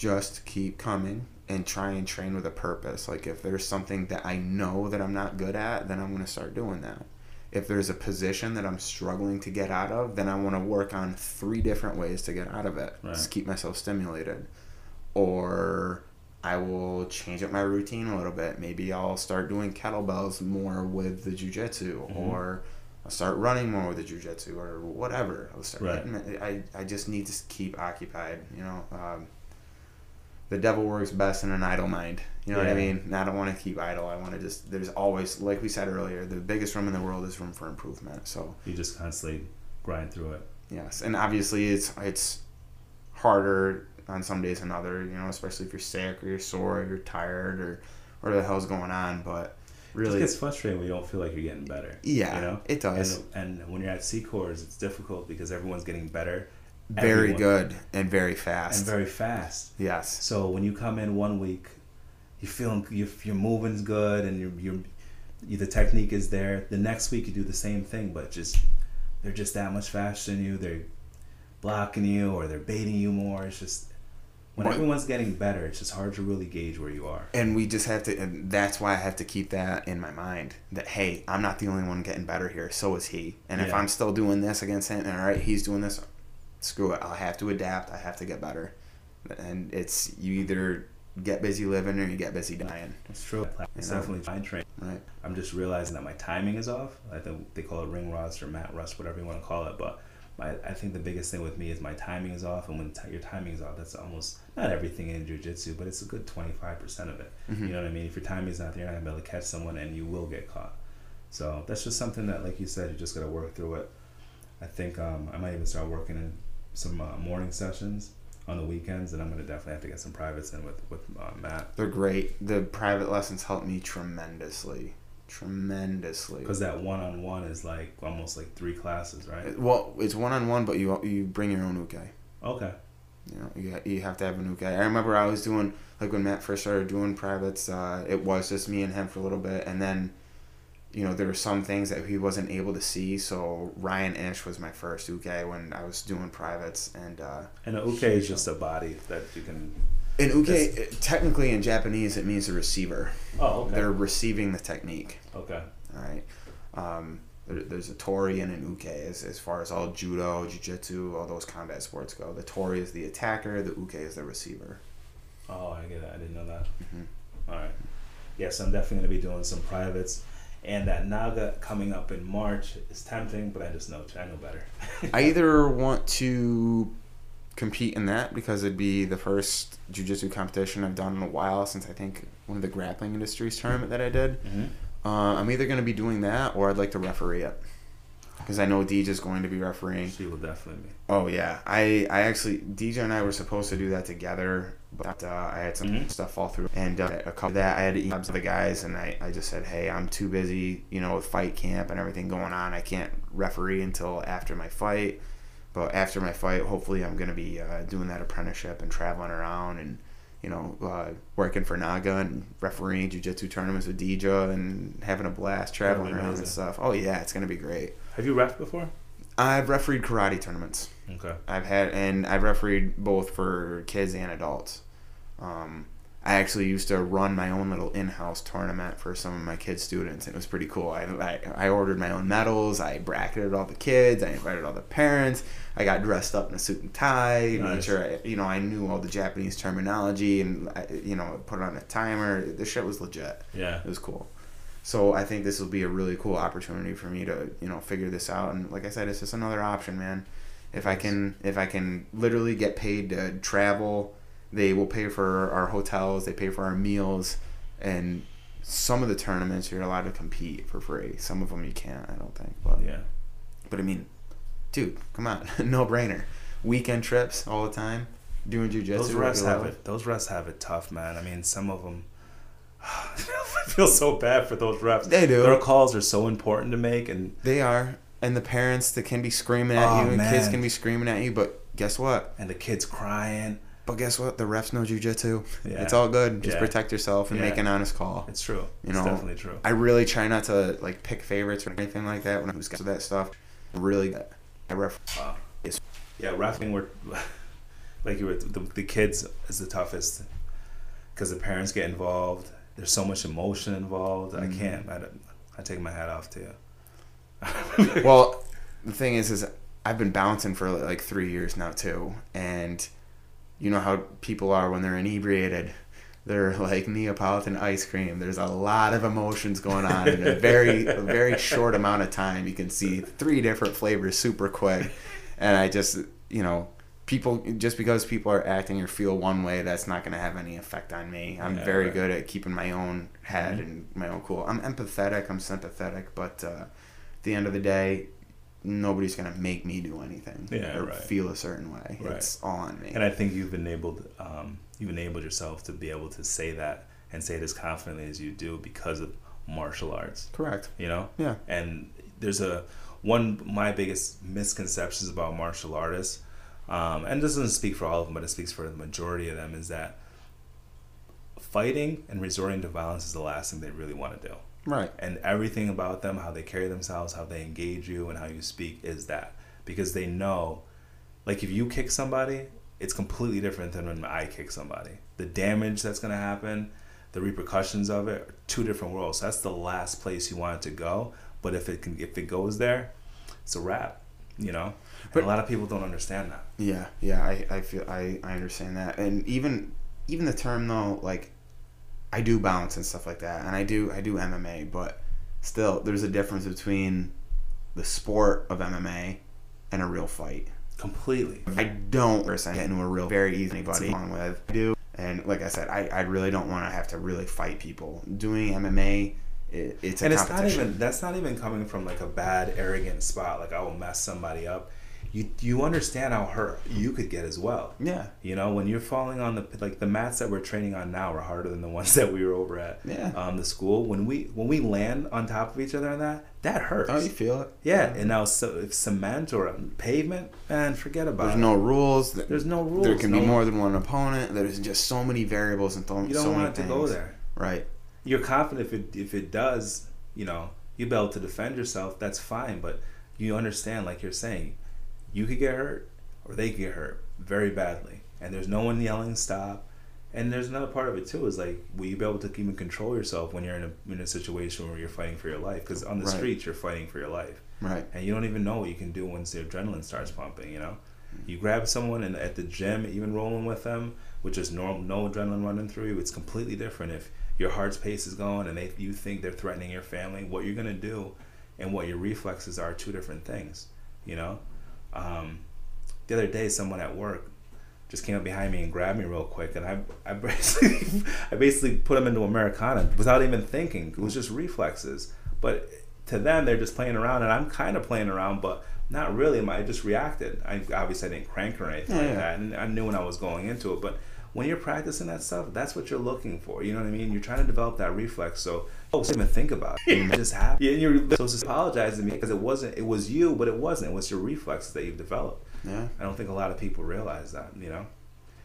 just keep coming and try and train with a purpose. Like if there's something that I know that I'm not good at, then I'm going to start doing that. If there's a position that I'm struggling to get out of, then I want to work on three different ways to get out of it. Right. Just keep myself stimulated. Or I will change up my routine a little bit. Maybe I'll start doing kettlebells more with the jujitsu Mhm. or I'll start running more with the jujitsu or whatever. I'll start Right. I, I just need to keep occupied, you know. Um, the devil works best in an idle mind. You know what I mean? And I don't want to keep idle. I want to just. There's always, like we said earlier, the biggest room in the world is room for improvement. So You just constantly grind through it. yes, and obviously it's it's harder on some days another. You know, especially if you're sick or you're sore or you're tired or whatever the hell's going on. But It really, just gets frustrating when you don't feel like you're getting better. yeah, You know? it does. And, and when you're at Secor's, it's difficult because everyone's getting better very everyone- good and very fast. and very fast. yes. So when you come in one week, you're feeling you you're moving good and you're, you're you, the technique is there. The next week you do the same thing, but just they're just that much faster than you. They're blocking you or they're baiting you more. It's just when What- everyone's getting better, it's just hard to really gauge where you are. And we just have to, and that's why I have to keep that in my mind that, hey, I'm not the only one getting better here. So is he. And if I'm still doing this against him, and all right, he's doing this, screw it. I'll have to adapt. I have to get better. And it's, you either get busy living or you get busy dying. It's true. It's You know? definitely fine train. Right. I'm just realizing that my timing is off. I think they call it ring rust or mat rust, whatever you want to call it. But my, I think the biggest thing with me is my timing is off. And when t- your timing is off, that's almost not everything in jujitsu, but it's a good 25% of it. Mhm. You know what I mean? If your timing is not there, you're not going to be able to catch someone and you will get caught. So that's just something that, like you said, you just got to work through it. I think um, I might even start working in some uh, morning sessions on the weekends, and I'm going to definitely have to get some privates in with, with uh, Matt. They're great. The private lessons help me tremendously. Tremendously. Because that one on one is like almost like three classes, right? Well, it's one on one, but you you bring your own uke. Okay. You know, you, ha- you have to have an uke. I remember I was doing like when Matt first started doing privates. Uh, it was just me and him for a little bit, and then, you know, there were some things that he wasn't able to see. So Ryan Ish was my first uke when I was doing privates, and uh, And a uke is just a body that you can. In uke technically in Japanese it means a receiver. Oh, okay. They're receiving the technique. Okay. All right. Um, there, there's a tori and an uke as, as far as all judo, jiu-jitsu, all those combat sports go. The tori is the attacker. The uke is the receiver. Oh, I get it. I didn't know that. Mhm. All right. yes, I'm definitely going to be doing some privates. And that Naga coming up in March is tempting, but I just know I know better. I either want to compete in that because it'd be the first jiu-jitsu competition I've done in a while since I think one of the grappling industries tournament that I did. Mm-hmm. Uh, I'm either going to be doing that or I'd like to referee it because I know DJ is going to be refereeing. She will definitely be. Oh yeah, I I actually DJ and I were supposed to do that together, but uh, I had some Mhm. stuff fall through, and uh, a couple of that I had to email some of the guys, and I I just said, hey, I'm too busy, you know, with fight camp and everything going on. I can't referee until after my fight, but after my fight, hopefully I'm gonna be uh, doing that apprenticeship and traveling around and. You know, uh, working for Naga and refereeing jiu-jitsu tournaments with DJ and having a blast traveling around and stuff. Oh yeah, it's gonna be great. Have you ref before? I've refereed karate tournaments. Okay. I've had and I've refereed both for kids and adults. Um, I actually used to run my own little in-house tournament for some of my kids' students, and it was pretty cool. I, I, I ordered my own medals. I bracketed all the kids. I invited all the parents. I got dressed up in a suit and tie. Made sure I, you know I knew all the Japanese terminology, and I, you know put on a timer. The shit was legit. Yeah. It was cool. So I think this will be a really cool opportunity for me to, you know, figure this out. And like I said, it's just another option, man. If I can, if I can literally get paid to travel, they will pay for our hotels, they pay for our meals, and some of the tournaments you're allowed to compete for free. Some of them you can't, I don't think. But Yeah. but I mean, dude, come on, no brainer. Weekend trips all the time, doing jujitsu. Those refs have it. Those refs have it tough, man. I mean, some of them. I feel so bad for those refs. They do. Their calls are so important to make, and They are. And the parents that can be screaming at Oh, you, and kids can be screaming at you, but guess what? and the kids crying. But guess what? The refs know jujitsu. Yeah. It's all good. Just Yeah. protect yourself and Yeah. make an honest call. It's true. You it's know, definitely true. I really try not to like pick favorites or anything like that when I was to that stuff. Really, I ref. Wow. Yes. Yeah, refing were like you were. The, the kids is the toughest because the parents get involved. There's so much emotion involved. I Mhm. can't. I, I take my hat off to you. Well, the thing is, is I've been bouncing for like three years now too, and you know how people are when they're inebriated. They're like Neapolitan ice cream. There's a lot of emotions going on in a very, a very short amount of time. You can see three different flavors super quick, and I just, you know, people just because people are acting or feel one way, that's not going to have any effect on me. I'm Yeah, very right. good at keeping my own head Mhm. and my own cool. I'm empathetic. I'm sympathetic, but uh, at the end of the day, nobody's gonna make me do anything Yeah, or right. feel a certain way. Right. It's all on me. And I think you've enabled um, you've enabled yourself to be able to say that and say it as confidently as you do because of martial arts. Correct. You know. Yeah. And there's a one my biggest misconceptions about martial artists, um, and this doesn't speak for all of them, but it speaks for the majority of them, is that fighting and resorting to violence is the last thing they really want to do Right. and everything about them, how they carry themselves, how they engage you, and how you speak is that because they know, like if you kick somebody, it's completely different than when I kick somebody. The damage that's gonna happen, the repercussions of it, are two different worlds. So that's the last place you want it to go. But if it can, if it goes there, it's a wrap. You know, and But- a lot of people don't understand that. Yeah. Yeah. I, I feel I, I understand that, and even even the term though, like I do balance and stuff like that, and I do I do MMA, but still, there's a difference between the sport of MMA and a real fight. Completely. I don't personally get into a real very easy anybody along with. I do. And like I said, I, I really don't want to have to really fight people. Doing MMA, it, it's a and it's not even that's not even coming from like a bad arrogant spot like i will mess somebody up you you understand how hurt you could get as well yeah, you know when you're falling on the like the mats that we're training on now are harder than the ones that we were over at Yeah. um the school when we when we land on top of each other on that that hurts oh, you feel it. yeah and now so if cement or pavement man forget about There's it no rules. there's no rules There can be more than one opponent. There's just so many variables and th- you don't so want many it to things. go there Right. you're confident if it if it does, you know, you be able to defend yourself. That's fine, but you understand, like you're saying, you could get hurt or they could get hurt very badly, and there's no one yelling stop. And there's another part of it too is like, will you be able to even control yourself when you're in a in a situation where you're fighting for your life? Because on the Right. streets you're fighting for your life, Right. and you don't even know what you can do once the adrenaline starts pumping. You know, you grab someone and at the gym, even rolling with them, which is normal no adrenaline running through you, it's completely different. If your heart's pace is going and they you think they're threatening your family, what you're gonna do, and what your reflexes are two different things. You know. Um, the other day, someone at work just came up behind me and grabbed me real quick, and I I basically I basically put them into Americana without even thinking. It was just reflexes, but to them they're just playing around, and I'm kind of playing around, but not really. I just reacted. I obviously I didn't crank or anything Yeah, like that, and I knew when I was going into it, but. When you're practicing that stuff, that's what you're looking for. You know what I mean? You're trying to develop that reflex. So, oh, even think about it. It just happened. Yeah, you're supposed to apologize to me because it wasn't. It was you, but it wasn't. It was your reflexes that you've developed. Yeah. I don't think a lot of people realize that, you know?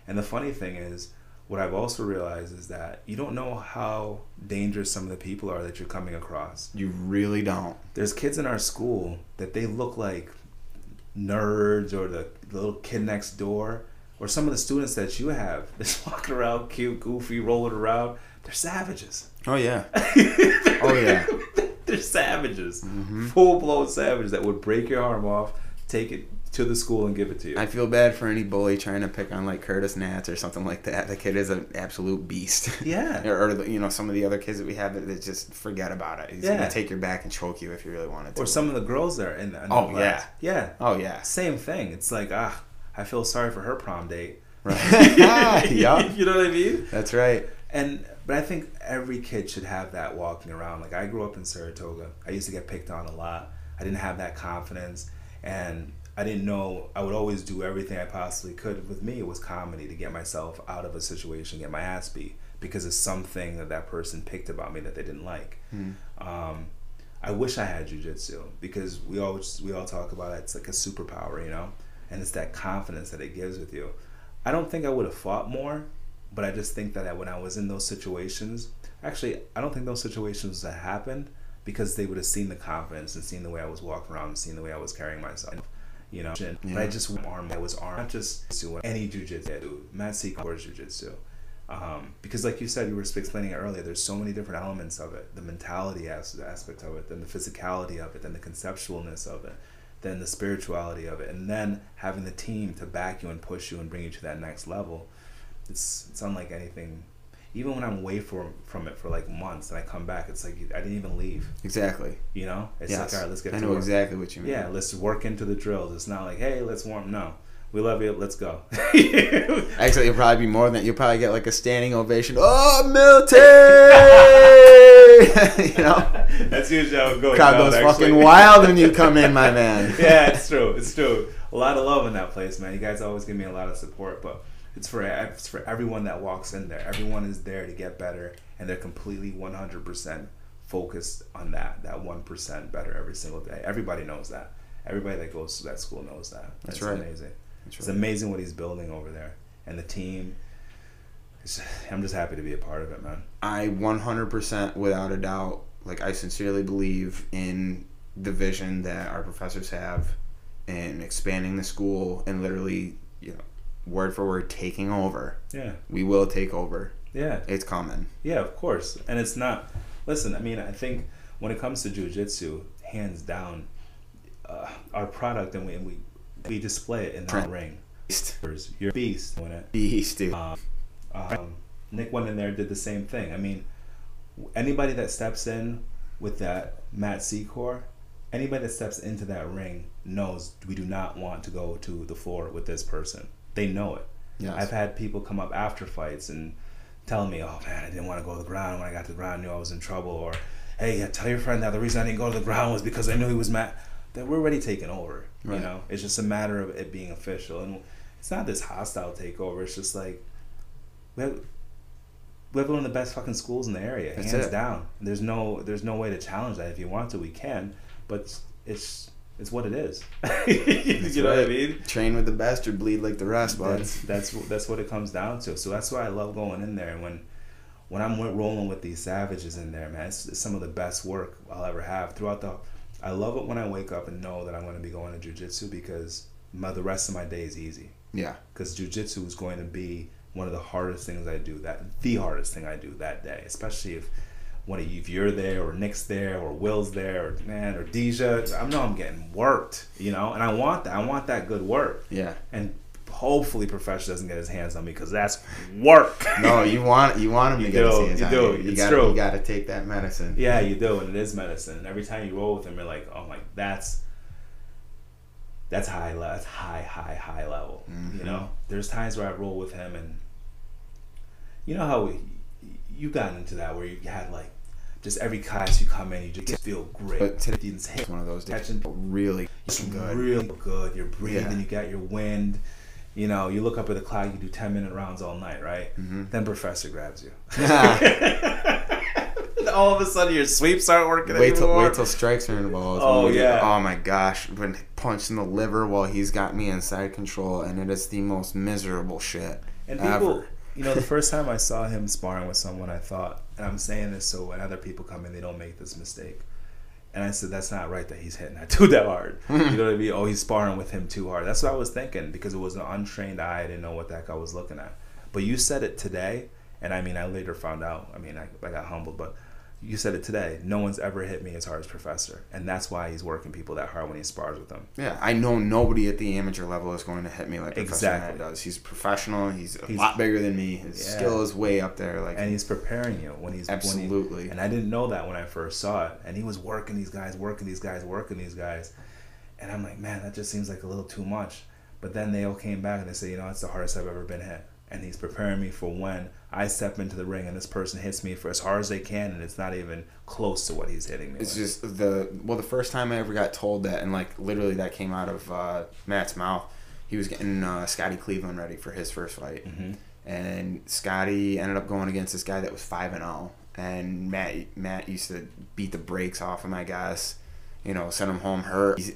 And the funny thing is, what I've also realized is that you don't know how dangerous some of the people are that you're coming across. You really don't. There's kids in our school that they look like nerds or the, the little kid next door or some of the students that you have just walking around cute, goofy, rolling around. They're savages. Oh yeah. oh yeah. They're savages. Mm-hmm. Full blown savages that would break your arm off, take it to the school and give it to you. I feel bad for any bully trying to pick on like Curtis Nats or something like that. The kid is an absolute beast. yeah. or, or, you know some of the other kids that we have that, that just forget about it. He's Yeah. gonna take your back and choke you if you really wanted to. Or some of the girls there in the Oh, yeah. yeah Oh yeah. same thing it's like ah I feel sorry for her prom date Right. yup. you know what I mean That's right. and but I think every kid should have that walking around like I grew up in Saratoga I used to get picked on a lot I didn't have that confidence and I didn't know I would always do everything I possibly could with me it was comedy to get myself out of a situation get my ass beat because of something that that person picked about me that they didn't like Hmm. um, I wish I had jujitsu because we all we all talk about it. It's like a superpower, you know, and it's that confidence that it gives with you. I don't think I would have fought more, but I just think that when I was in those situations, actually, I don't think those situations that happened because they would have seen the confidence and seen the way I was walking around and seen the way I was carrying myself. You know, but I just armed. I was armed, not just doing any jujitsu. Matt Secor jujitsu. Um, because like you said, you were explaining it earlier. There's so many different elements of it: the mentality as- aspect of it, then the physicality of it, then the conceptualness of it, then the spirituality of it, and then having the team to back you and push you and bring you to that next level. It's it's unlike anything. Even when I'm away from from it for like months and I come back, it's like I didn't even leave. Exactly. You know, it's yes. like all right, let's get I know work. exactly what you mean. Yeah, let's work into the drills. It's not like, hey, let's warm. No, we love you. Let's go. Actually, it'll probably be more than that. you'll probably get like a standing ovation. Oh, Milton! you know, That's usually how it goes. crowd goes actually. fucking wild when you come in, my man. yeah, it's true. It's true. A lot of love in that place, man. You guys always give me a lot of support, but it's for it's for everyone that walks in there. Everyone is there to get better, and they're completely one hundred percent focused on that. That one percent better every single day. Everybody knows that. Everybody that goes to that school knows that. That's It's right. Amazing. That's It's amazing what he's building over there, and the team. I'm just happy to be a part of it, man. I 100% without a doubt, like I sincerely believe in the vision that our professors have in expanding the school and literally, you know, word for word taking over. Yeah, We will take over. yeah. It's common. Yeah, of course. And it's not. Listen, I mean, I think when it comes to jujitsu, hands down, uh, our product and we and we we display it in the ring. Beast. You're a beast. Beast, dude. Um, um, Nick went in there did the same thing. I mean, anybody that steps in with that Matt Secor, anybody that steps into that ring knows we do not want to go to the floor with this person. They know it. Yes. I've had people come up after fights and tell me, "Oh man, I didn't want to go to the ground. When I got to the ground, I knew I was in trouble." Or, "Hey, yeah, tell your friend that the reason I didn't go to the ground was because I knew he was mad." That we're already taken over. Right. You know, it's just a matter of it being official, and it's not this hostile takeover. It's just like we have we have one of the best fucking schools in the area, That's hands it. down. There's no there's no way to challenge that. If you want to, we can, but it's it's what it is. you know what I mean? Train with the best or bleed like the rest, bud. That's that's that's what it comes down to. So that's why I love going in there. And when when I'm rolling with these savages in there, man, it's, it's some of the best work I'll ever have throughout the. I love it when I wake up and know that I'm going to be going to jujitsu because my the rest of my day is easy. Yeah. Because jujitsu is going to be one of the hardest things I do. That the hardest thing I do that day, especially if. One of you, if you're there, or Nick's there, or Will's there, or man, or Deja, I know I'm getting worked, you know, and I want that. I want that good work Yeah. and hopefully Professor doesn't get his hands on me because that's work. No, you want you want him to You get do, his hands you on do. you. You It's gotta, true. You got to take that medicine. Yeah, you do, and it is medicine. And every time you roll with him, you're like, oh my, that's that's high, that's high, high, high level. You Mhm. know, there's times where I roll with him, and you know how we, you got into that where you had like just every class you come in, you just feel great. But today- You hit one of those days. catching Really it's good. really good. You're breathing, Yeah. you got your wind. You know, you look up at the clock, you do 10 minute rounds all night, right? Mhm. Then Professor grabs you. All of a sudden, your sweeps aren't working Wait till anymore. wait till strikes are involved. Oh, we- yeah. Oh my gosh! Been punched in the liver while he's got me inside control, and it is the most miserable shit And people, ever. You know, the first time I saw him sparring with someone, I thought, and I'm saying this so when other people come in, they don't make this mistake. And I said, that's not right that he's hitting that dude that hard. you know what I mean? Oh, he's sparring with him too hard. That's what I was thinking because it was an untrained eye. I didn't know what that guy was looking at. But you said it today, and I mean, I later found out. I mean, I, I got humbled, but you said it today. No one's ever hit me as hard as Professor, and that's why he's working people that hard when he spars with them. Yeah, I know nobody at the amateur level is going to hit me like Professor Exactly. Matt does. He's professional. He's a He's- lot bigger than me. His Yeah. skill is way up there. Like and he's preparing you when he's when he- Absolutely. and I didn't know that when I first saw it. And he was working these guys, working these guys, working these guys, and I'm like, man, that just seems like a little too much. But then they all came back and they said, you know, it's the hardest I've ever been hit. And he's preparing me for when I step into the ring and this person hits me for as hard as they can, and it's not even close to what he's hitting me. It's with. just the well, the first time I ever got told that, and like literally that came out of uh, Matt's mouth. He was getting uh, Scotty Cleveland ready for his first fight, Mhm. and Scotty ended up going against this guy that was five and zero. And Matt Matt used to beat the brakes off him, I guess. You know, send him home hurt. He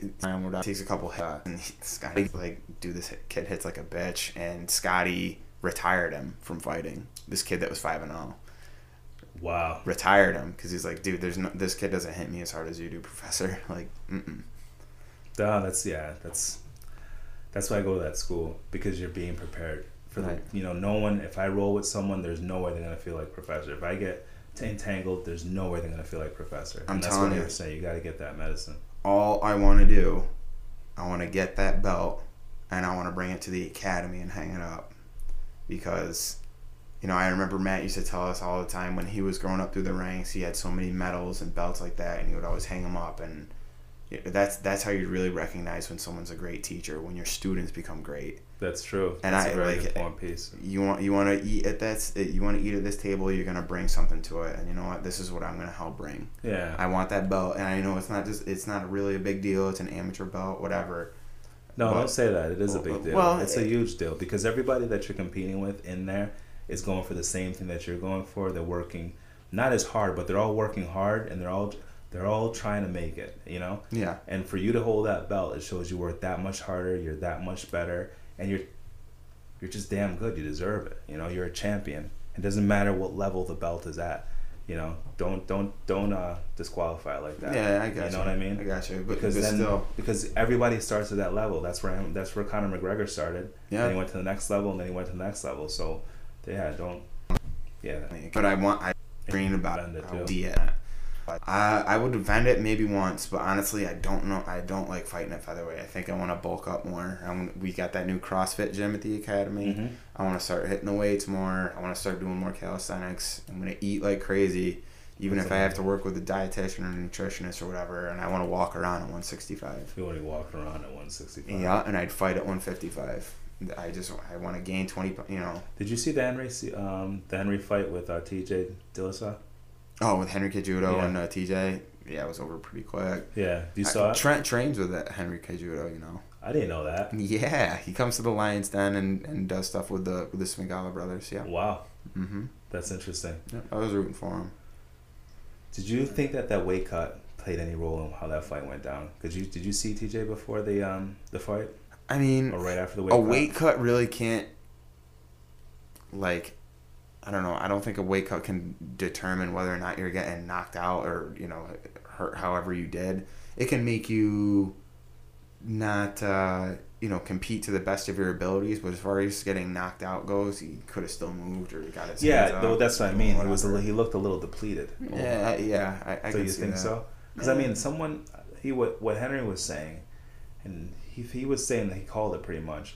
takes a couple hits, and Scotty like, dude, this kid hits like a bitch, and Scotty retired him from fighting. This kid that was five and zero wow. retired him because he's like, dude, there's no this kid doesn't hit me as hard as you do, Professor. Like, mm-mm. Oh, that's yeah, that's that's why I go to that school because you're being prepared for the you know no one. If I roll with someone, there's no way they're gonna feel like professor. If I get entangled, there's no way they're gonna feel like professor. I'm and that's telling what you. you're saying. You got to get that medicine. all I want to do, I want to get that belt, and I want to bring it to the academy and hang it up, because, you know, I remember Matt used to tell us all the time when he was growing up through the ranks, he had so many medals and belts like that, and he would always hang them up, and that's that's how you really recognize when someone's a great teacher when your students become great. That's true. And that's I, like, point piece. you want you want to eat at that you want to eat at this table you're gonna bring something to it and you know what this is what i'm gonna help bring Yeah. i want that belt and i know it's not just it's not really a big deal it's an amateur belt whatever No, Well- don't say that. It is a big deal. well, it's a huge deal because everybody that you're competing with in there is going for the same thing that you're going for. They're working not as hard, but they're all working hard and they're all they're all trying to make it. You know. yeah And for you to hold that belt, it shows you work that much harder. You're that much better, and you're you're just damn good. You deserve it. You know, you're a champion. It doesn't matter what level the belt is at. You know, don't don't don't uh, disqualify it like that. yeah i got you You know what I mean? i got you but, because but then still because everybody starts at that level. That's where that's where Conor McGregor started. Yeah. Then he went to the next level, and then he went to the next level. So, yeah, I don't. Yeah. but i want i dream about it i would too. see it I, I would defend it maybe once, but honestly, I don't know. I don't like fighting at featherweight. I think I want to bulk up more. I want, we got that new CrossFit gym at the academy. Mhm. I want to start hitting the weights more. I want to start doing more calisthenics. I'm gonna eat like crazy, even That's if I have to work with a dietitian or a nutritionist or whatever. And I want to walk around at 165. You already walked around at 165. Yeah, and I'd fight at 155. I just I want to gain 20. You know. Did you see the Henry um the Henry fight with uh, T.J. Dillashaw? Oh, with Henry Cejudo Yeah. and uh, TJ. Yeah, it was over pretty quick. Yeah. You I- saw it? Trent trains with that Henry Cejudo. You know. I didn't know that. Yeah, he comes to the Lions Den and, and does stuff with the with the Smigala brothers. Yeah. Wow, Mm-hmm. that's interesting. Yep. I was rooting for him. Did you think that that weight cut played any role in how that fight went down? Did you did you see T.J. before the um the fight I mean, or right after the weight? a cut? weight cut really can't like I don't know. I don't think a weight cut can determine whether or not you're getting knocked out or you know hurt however you did. It can make you not uh, you know compete to the best of your abilities, but as far as getting knocked out goes, he could have still moved or got his Yeah, though that's what I mean. He was a, he looked a little depleted. yeah yeah I, I so you think that. so? Because I mean, someone he what what Henry was saying, and he he was saying that he called it pretty much,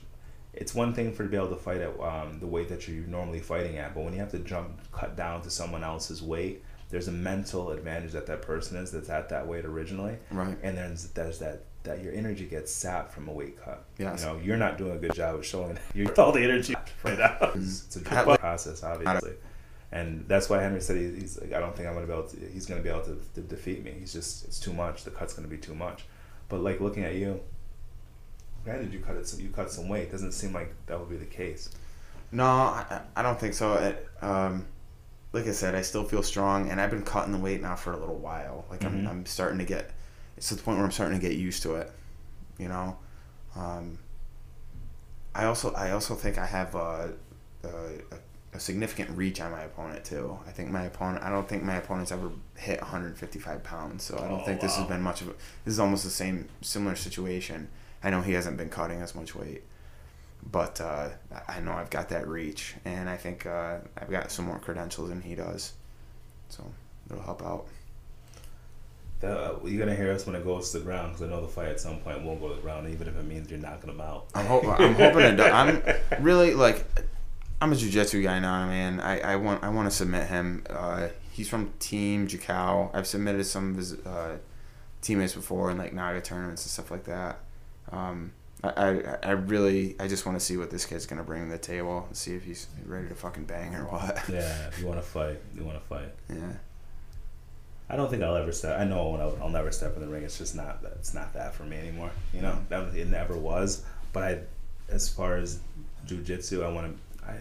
it's one thing for to be able to fight at um, the weight that you're normally fighting at, but when you have to jump cut down to someone else's weight, there's a mental advantage that that person is that's at that weight originally, Right. and then there's that that your energy gets sapped from a weight cut. Yes. You know, you're not doing a good job of showing you all the energy right now. It's, it's a process, obviously, and that's why Henry said he, he's like, I don't think I'm gonna be able to. He's gonna be able to, to defeat me. He's just it's too much. The cut's gonna be too much. But like looking at you, granted you cut it, so you cut some weight. Doesn't seem like that would be the case. No, I, I don't think so. It, um, like I said, I still feel strong, and I've been cutting the weight now for a little while. Like Mhm. I'm, I'm starting to get. It's to the point where I'm starting to get used to it. You know, um, I also I also think I have a, a, a significant reach on my opponent too. I think my opponent. I don't think my opponent's ever hit 155 pounds, so I don't Oh, think this has been much of. a This is almost the same similar situation. I know he hasn't been cutting as much weight but uh, I know I've got that reach, and I think uh, I've got some more credentials than he does, so it'll help out. The, you're gonna hear us when it goes to the ground because I know the fight at some point won't go to the ground, even if it means you're knocking them out. I'm, hope, I'm hoping it. Does. I'm really like, I'm a jujitsu guy now, man. I, I want I want to submit him. Uh, he's from Team Jukau. I've submitted some of his uh, teammates before in like Naga tournaments and stuff like that. Um, I, I, I really I just want to see what this kid's gonna bring to the table. And see if he's ready to fucking bang or what. Yeah, you want to fight, you want to fight. yeah. I don't think I'll ever step. I know I'll, I'll never step in the ring. It's just not. that It's not that for me anymore. You know, that, it never was. But I, as far as jujitsu, I want to. I.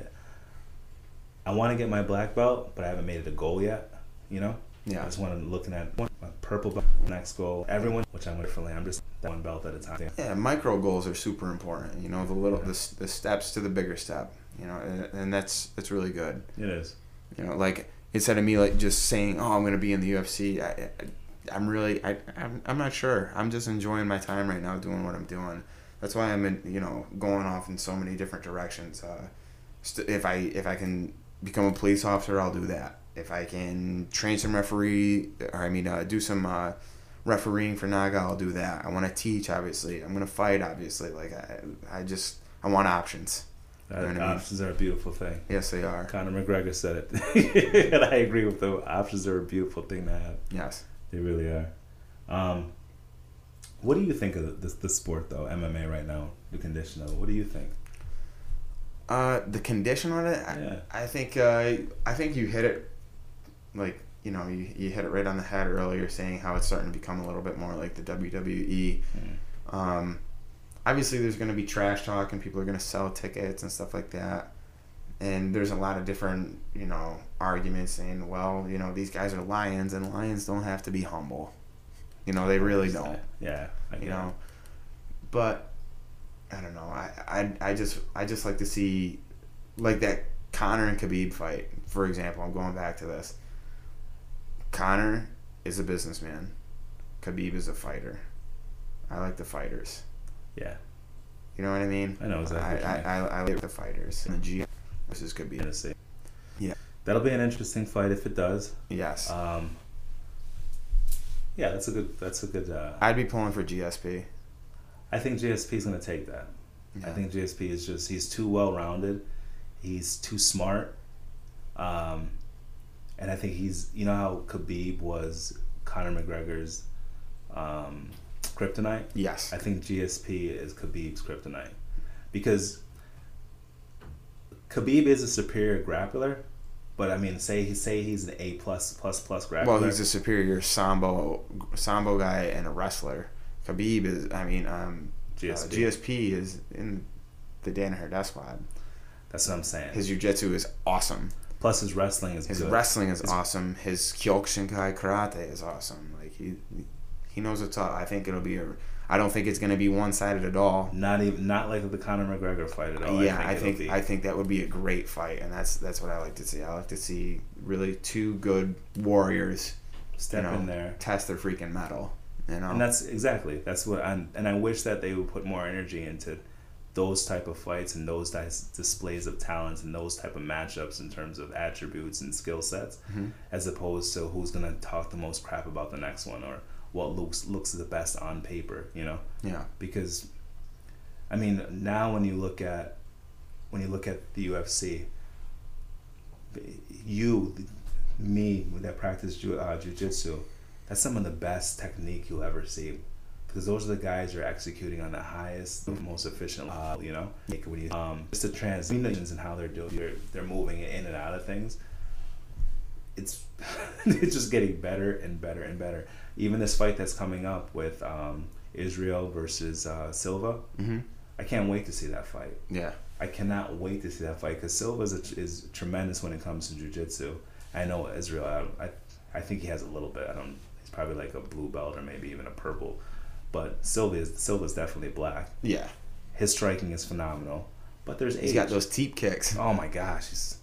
I want to get my black belt, but I haven't made it a goal yet. You know. Yeah. I just want to looking at my purple belt next goal. Everyone, which I'm differently. I'm just that one belt at a time. Yeah, micro goals are super important. You know, the little the, the steps to the bigger step. You know, and, and that's that's really good. It is. You know, like instead of me like just saying, "Oh, I'm gonna be in the UFC," I, I I'm really I I'm, I'm not sure. I'm just enjoying my time right now doing what I'm doing. That's why I'm in you know going off in so many different directions. Uh, st- if I if I can become a police officer, I'll do that. If I can train some referee, or I mean, uh, do some uh, refereeing for Naga, I'll do that. I want to teach, obviously. I'm gonna fight, obviously. Like I, I just I want options. Uh, You know what I mean? options are a beautiful thing. Yes, they are. Conor McGregor said it, and I agree with them. Options are a beautiful thing to have. Yes. They really are. Um, what do you think of the, the, the sport though, MMA right now, the condition of it? What do you think? Uh, the condition on it, I, Yeah. I think uh, I think you hit it, like you know, you, you hit it right on the head earlier, saying how it's starting to become a little bit more like the WWE. Mm. Um, obviously, there's going to be trash talk, and people are going to sell tickets and stuff like that. And there's a lot of different, you know, arguments saying, well, you know, these guys are lions, and lions don't have to be humble. You know, they really don't. Yeah, I you know but i don't know I, I i just i just like to see like that Conor and khabib fight for example i'm going back to this Conor is a businessman khabib is a fighter i like the fighters Yeah, you know what i mean I know exactly. i i. I, I like the fighters and the g versus khabib Tennessee. Yeah. that'll be an interesting fight if it does. yes Um, yeah, that's a good. That's a good. Uh, i'd be pulling for gsp I think GSP is going to take that. I think GSP is just he's too well rounded, he's too smart, um, and I think he's you know how Khabib was Conor McGregor's um, kryptonite. yes I think GSP is Khabib's kryptonite because Khabib is a superior grappler, but I mean, say he say he's an A plus plus plus grappler. well he's a superior sambo sambo guy and a wrestler khabib is i mean um GSP. Uh, GSP is in the Danaher Death Squad. That's what I'm saying. His jiu-jitsu is awesome. Plus his wrestling is His good. wrestling is His- awesome. His Kyokushinkai karate is awesome. Like he he knows what's up. I think it'll be a. I don't think it's going to be one-sided at all. Not even not like the Conor McGregor fight at all. yeah, I think be- I think that would be a great fight, and that's that's what I like to see. I like to see really two good warriors step you know, in there. test their freaking metal. You know, And that's exactly that's what I'm, and I wish that they would put more energy into those type of fights and those dis- displays of talents and those type of matchups in terms of attributes and skill sets, Mhm. as opposed to who's gonna talk the most crap about the next one or what looks looks the best on paper. You know, yeah, because I mean now when you look at when you look at the UFC, you, me, that practice jiu- uh, jujitsu, that's some of the best technique you'll ever see. Because those are the guys you're executing on the highest, most efficient, uh, you know. Like when you, um, just the transitions and how they're doing, they're, they're moving in and out of things. It's it's just getting better and better and better. Even this fight that's coming up with um, Israel versus uh, Silva, hmm I can't wait to see that fight. Yeah. I cannot wait to see that fight because Silva is, is tremendous when it comes to jujitsu. I know Israel. I, I I think he has a little bit. I don't. He's probably like a blue belt or maybe even a purple. But Silva is Silva's definitely black. Yeah. His striking is phenomenal. But there's age. He's got those teep kicks. Oh my gosh, he's,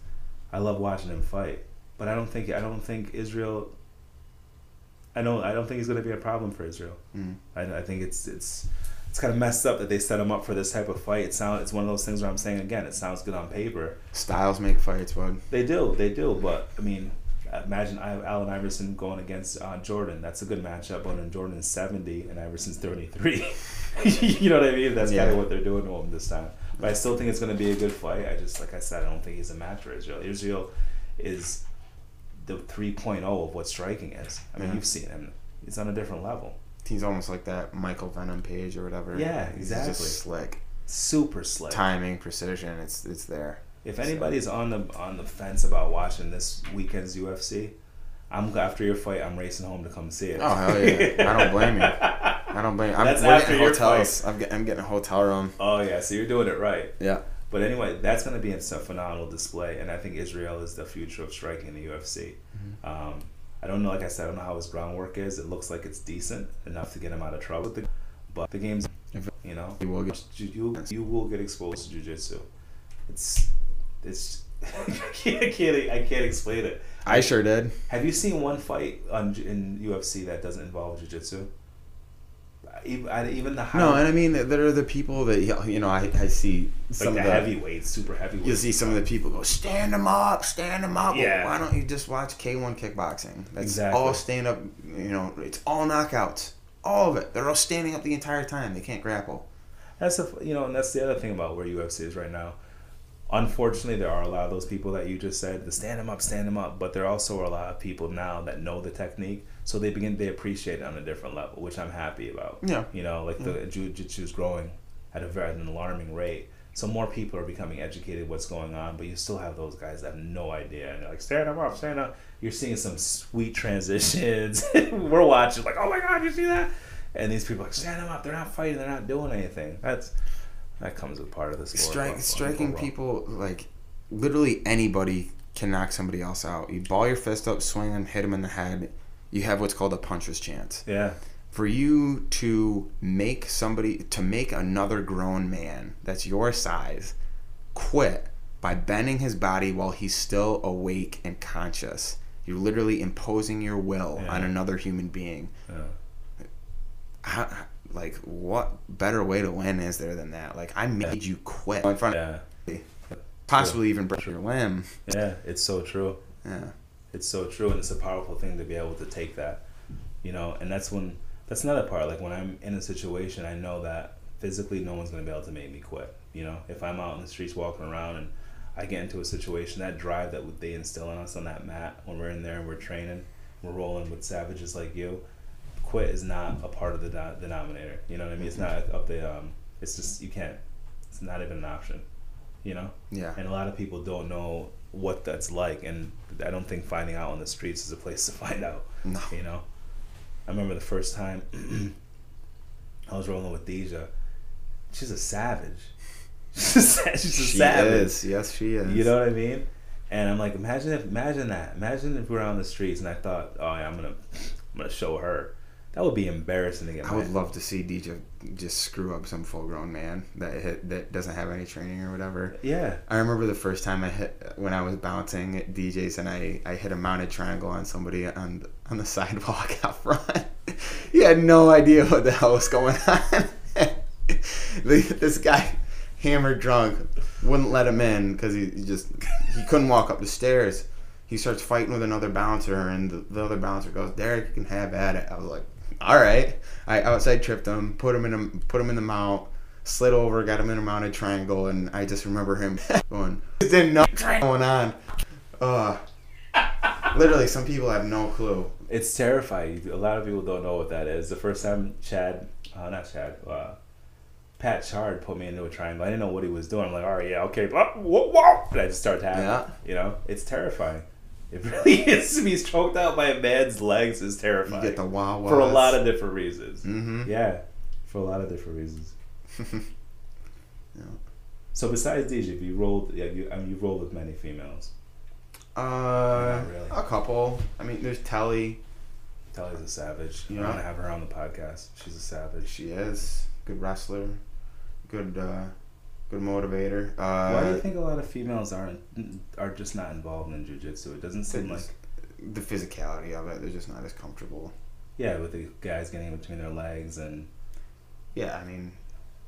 I love watching him fight. But I don't think I don't think Israel. I don't I don't think he's going to be a problem for Israel. Mm. I, I think it's it's it's kind of messed up that they set him up for this type of fight. It sound it's one of those things where I'm saying again, it sounds good on paper. Styles make fights, bud. They do, they do. But I mean, imagine I- Allen Iverson going against uh, Jordan. That's a good matchup. But when Jordan's seventy and Iverson's thirty three, you know what I mean? That's kind of what they're doing to him this time. But I still think it's going to be a good fight. I just like I said, I don't think he's a match for Israel. Israel is the 3.0 of what striking is. I mean, Yeah. you've seen him. He's on a different level. He's almost like that Michael Venom page or whatever. Yeah, He's exactly. just slick. Super slick. Timing, precision, it's it's there. If anybody's on the on the fence about watching this weekend's UFC, I'm after your fight. I'm racing home to come see it. Oh hell yeah! I don't blame you. I don't blame. You. I'm, That's we're after getting your hotels. I'm getting I'm getting a hotel room. Oh yeah, so you're doing it right. Yeah. But anyway, that's going to be a phenomenal display, and I think Israel is the future of striking in the UFC. Mm-hmm. Um, I don't know, like I said, I don't know how his groundwork is. It looks like it's decent enough to get him out of trouble. But the game's, you know, You will get. you, you will get exposed to jujitsu. It's it's I can't, I can't I can't explain it. I sure did. Have you seen one fight on in UFC that doesn't involve jujitsu? Even, the high, No, and I mean there are the people that you know I, I see like some the of the heavyweights, super heavyweights. you see some of the people go stand them up, stand them up. Yeah. why don't you just watch K1 kickboxing? That's Exactly. all stand up. You know, it's all knockouts, all of it. They're all standing up the entire time. They can't grapple. That's the you know, and that's the other thing about where UFC is right now. Unfortunately, there are a lot of those people that you just said, the stand them up, stand them up. But there are also are a lot of people now that know the technique, so they begin they appreciate it on a different level, which I'm happy about. Yeah. You know, like the jiu-jitsu is growing at a very at an alarming rate. So more people are becoming educated what's going on, but you still have those guys that have no idea and they're like stand them up, stand up. You're seeing some sweet transitions. We're watching like, oh my god, you see that? And these people are like stand them up. They're not fighting. They're not doing anything. That's that comes with part of sport. Strike, striking people like literally anybody can knock somebody else out. You ball your fist up, swing them, hit them in the head. You have what's called a puncher's chance. Yeah, For you to make somebody to make another grown man that's your size quit by bending his body while he's still awake and conscious. You're literally imposing your will Yeah. on another human being. yeah. How, like what better way to win is there than that? Like I made you quit in front of yeah, possibly even break your limb. yeah. It's so true. Yeah. It's so true, and it's a powerful thing to be able to take that, you know. And that's when that's another part. Like when I'm in a situation, I know that physically no one's gonna be able to make me quit. You know, if I'm out in the streets walking around and I get into a situation, that drive that they instill in us on that mat when we're in there and we're training, we're rolling with savages like you. Quit is not a part of the denominator. You know what I mean? It's not up the. Um, it's just you can't. It's not even an option. You know Yeah. and a lot of people don't know what that's like and i don't think finding out on the streets is a place to find out No. you know i remember the first time i was rolling with deja she's a savage she's a, she's a She savage is. Yes, she is. you know what i mean and i'm like imagine if imagine that imagine if we were on the streets and i thought oh yeah, i'm gonna i'm gonna show her that would be embarrassing to get I my would love to see DJ just screw up some full grown man that hit, that doesn't have any training or whatever. yeah I remember the first time I hit when I was bouncing at DJs and I, I hit a mounted triangle on somebody on the, on the sidewalk out front. he had no idea what the hell was going on. The- this guy, hammered drunk, wouldn't let him in because he, he just he couldn't walk up the stairs. He starts fighting with another bouncer, and the, the other bouncer goes, "Derek, you can have at it." I was like, "All right." I outside tripped him, put him in a, put him in the mount, slid over, got him in a mounted triangle, and I just remember him going, didn't know what's going on. Uh, literally, some people have no clue. It's terrifying. A lot of people don't know what that is. The first time Chad, uh, not Chad, uh, Pat Chard put me into a triangle. I didn't know what he was doing. I'm like, all right, yeah, okay, whoa, whoa, whoa. And I just start tapping. Yeah. You know, it's terrifying. It really is. To be choked out by a man's legs is You terrifying. get the wow for a lot of different reasons. Mm-hmm. Yeah, for a lot of different reasons. Yeah. So besides DJ, you rolled. Yeah, you, I mean, you rolled with many females. Uh, really. a couple. I mean, there's Telly. Tally's a savage. you I Yeah. want to have her on the podcast. She's a savage. She is good wrestler, good, uh, good motivator. Uh, Why do you think a lot of females aren't are just not involved in jujitsu? It doesn't seem like the physicality of it? They're just not as comfortable. yeah, with the guys getting in between their legs and Yeah, I mean,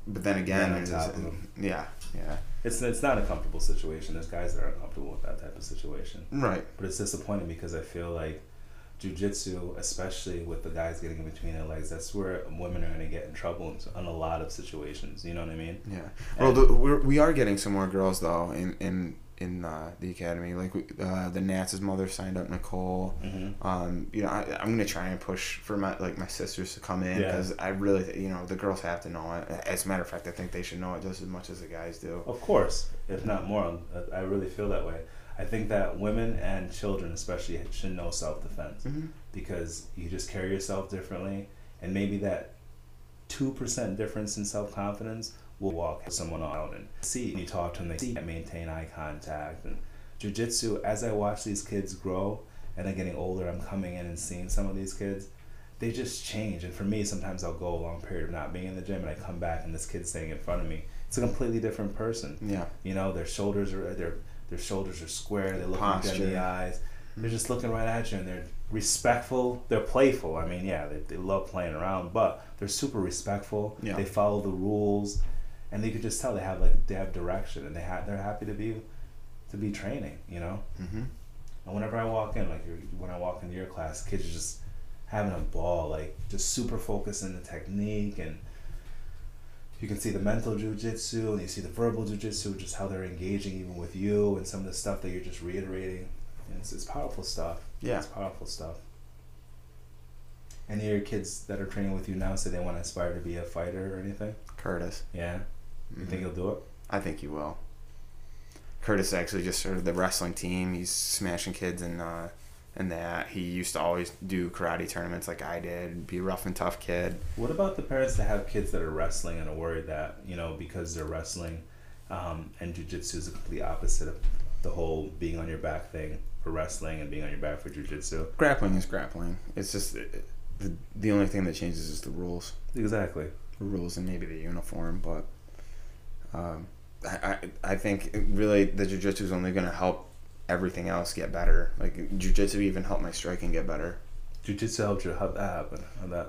but then again, Yeah, on there's top of 'em. yeah, yeah, it's it's not a comfortable situation. There's guys that are uncomfortable with that type of situation. right. But it's disappointing because I feel like jujitsu, especially with the guys getting in between their legs, that's where women are going to get in trouble in, in a lot of situations. You know what I mean? Yeah. Well, the, we're, we are getting some more girls though in in in uh, the academy. Like we, uh, the Nats' mother signed up Nicole. Mm-hmm. Um, you know, I, I'm gonna try and push for my like my sisters to come in Yeah. because I really, you know, the girls have to know it. As a matter of fact, I think they should know it just as much as the guys do. Of course, if not more. I really feel that way. I think that women and children, especially, should know self defense Mm-hmm. because you just carry yourself differently, and maybe that two percent difference in self confidence will walk someone out and see. And you talk to them, they see and maintain eye contact. And jujitsu, as I watch these kids grow and they're getting older, I'm coming in and seeing some of these kids. They just change, and for me, sometimes I'll go a long period of not being in the gym, and I come back, and this kid's staying in front of me. It's a completely different person. Yeah. You know, their shoulders are their their shoulders are square. They look you dead in the eyes. They're just looking right at you, and they're respectful. They're playful. I mean, yeah, they, they love playing around, but they're super respectful. Yeah. They follow the rules, and they could just tell they have like they have direction, and they have they're happy to be to be training. You know, Mm-hmm. and whenever I walk in, like when I walk into your class, kids are just having a ball, like just super focused in the technique, and you can see the mental jujitsu and you see the verbal jujitsu, just how they're engaging even with you and some of the stuff that you're just reiterating. And it's, it's powerful stuff. Yeah. It's powerful stuff. Any of your kids that are training with you now say they want to aspire to be a fighter or anything? Curtis. Yeah. You Mhm. think he'll do it? I think he will. Curtis actually just started the wrestling team. He's smashing kids and uh, and that. He used to always do karate tournaments like I did. Be a rough and tough kid. What about the parents that have kids that are wrestling and are worried that, you know, because they're wrestling um, and jujitsu is the complete opposite of the whole being on your back thing for wrestling and being on your back for jujitsu? Grappling is grappling. It's just uh, the the only thing that changes is the rules. Exactly. The rules and maybe the uniform, but um, I, I I think really the jujitsu is only going to help everything else get better. Like jujitsu even helped my striking get better. Jujitsu helped you. How'd that happen? How'd that?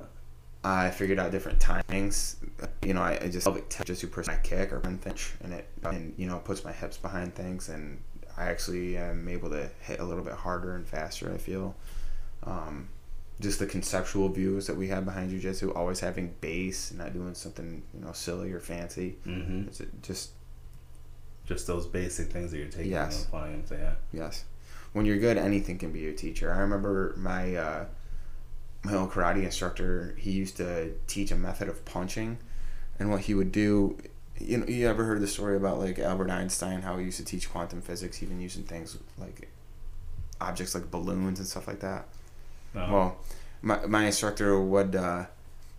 I figured out different timings. You know, I, I just jujitsu person I kick or run things, and it and you know puts my hips behind things, and I actually am able to hit a little bit harder and faster. I feel. Um, just the conceptual views that we have behind jujitsu, always having base, not doing something you know silly or fancy. Mm-hmm. It's just Just those basic things that you're taking Yes. and applying them to, yeah. Yes. When you're good, anything can be your teacher. I remember my uh, my old karate instructor. He used to teach a method of punching, and what he would do. You know, you ever heard the story about like Albert Einstein? How he used to teach quantum physics, even using things like objects like balloons and stuff like that. No. Well, my, my instructor would, uh,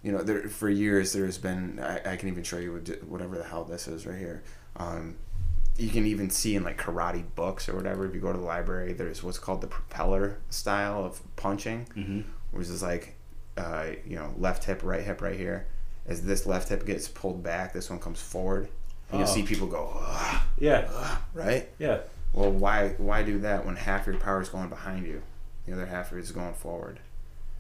you know, there for years there's been. I, I can even show you whatever the hell this is right here. Um, you can even see in like karate books or whatever. If you go to the library, there's what's called the propeller style of punching, mm-hmm. which is like, uh, you know, left hip, right hip, right here. As this left hip gets pulled back, this one comes forward, and you'll Oh. see people go, "Ah," Yeah. right? Yeah. Well, why why do that when half your power is going behind you, the other half is going forward?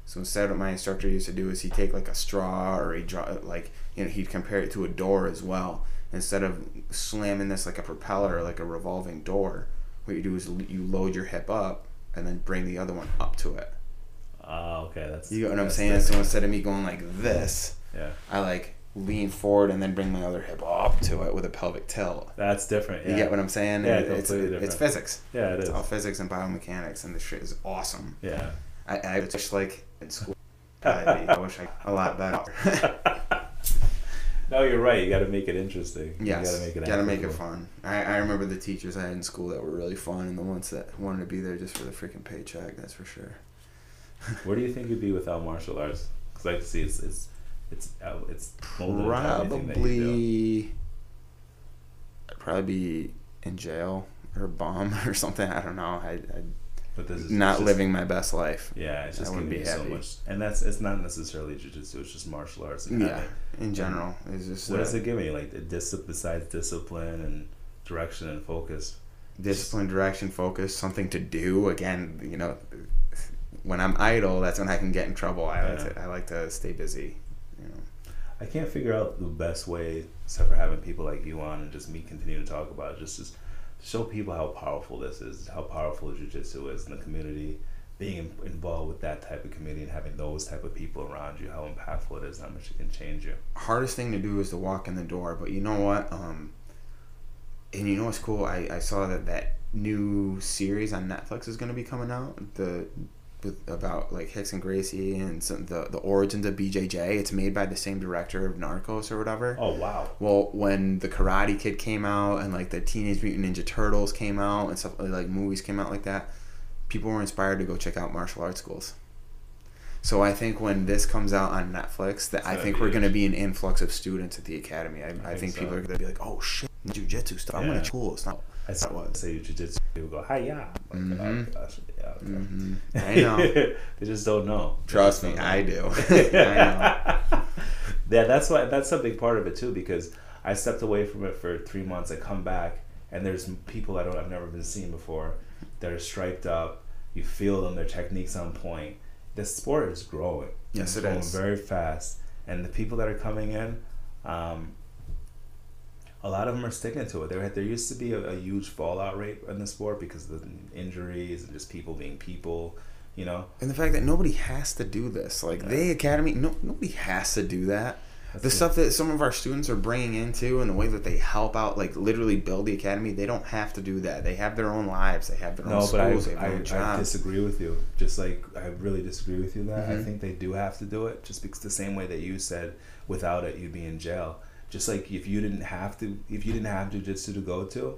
So instead, what my instructor used to do is he'd take like a straw or he draw like you know he'd compare it to a door as well. Instead of slamming this like a propeller or like a revolving door, what you do is you load your hip up and then bring the other one up to it. Oh, okay. That's You know what I'm saying? different. So instead of me going like this, Yeah. I like lean forward and then bring my other hip up to it with a pelvic tilt. That's different. Yeah. You get what I'm saying? Yeah, It- it's, completely it's different. physics. Yeah, it It's is. all physics and biomechanics, and this shit is awesome. Yeah. I, I wish like in school. I, I wish I a lot better. No, you're right. You got to make it interesting. yes, You got to make it. gotta make it fun. I, I remember the teachers I had in school that were really fun, and the ones that wanted to be there just for the freaking paycheck. That's for sure. Where do you think you'd be without martial arts? Because I can see it's it's it's uh, it's molded into everything that you do. Probably, I'd probably be in jail or a bomb or something. I don't know. I, I But this is not just- living my best life. Yeah, it's just going to be so much, and that's it's not necessarily jujitsu. It's just martial arts. And Yeah, in general, it's just What does it give me? Like the dis- besides discipline and direction and focus. discipline, direction, focus, something to do. Again, you know, when I'm idle, that's when I can get in trouble. I like to I like to stay busy. You know. I can't figure out the best way, except for having people like you on and just me continue to talk about it. Just to show people how powerful this is, how powerful jujitsu is in the community. Being involved with that type of community and having those type of people around you, how impactful it is, how much it can change you. hardest thing to do is to walk in the door. But you know what? Um, and you know what's cool? I, I saw that that new series on Netflix is going to be coming out. The about like Hicks and Gracie and some, the the origins of BJJ. It's made by the same director of Narcos or whatever. Oh wow! Well, when the Karate Kid came out and like the Teenage Mutant Ninja Turtles came out and stuff like movies came out like that, people were inspired to go check out martial arts schools. So I think when this comes out on Netflix, that I think we're going to be an influx of students at the academy. I, I, think think, so. people are going to be like, "Oh shit, jujitsu stuff! I'm Yeah. going to school." It's not. I saw was. say you jujitsu. People go, "Hi, yeah." Like, Mhm. oh, gosh, yeah, okay. Mhm. I know. they just don't know. Trust me, don't I do. I know. yeah, that's why that's a big part of it too because I stepped away from it for three months. I come back and there's people I don't I've never been seen before that are striped up. You feel them, their techniques on point. The sport is growing. Yes, it's it growing is. very fast, and the people that are coming in. Um, a lot of them are sticking to it. There, there used to be a, a huge fallout rate in the sport because of the injuries and just people being people, you know. And the fact that nobody has to do this, like Yeah. the academy, no, nobody has to do that. That's the it. stuff that some of our students are bringing into and the way that they help out like literally build the academy they don't have to do that they have their own lives they have their No, own but I, schools they have I, their own I disagree with you. Just like I really disagree with you that I Mhm. think they do have to do it. Just because the same way that you said, without it, you'd be in jail. Just like if you didn't have to, if you didn't have jujitsu to go to,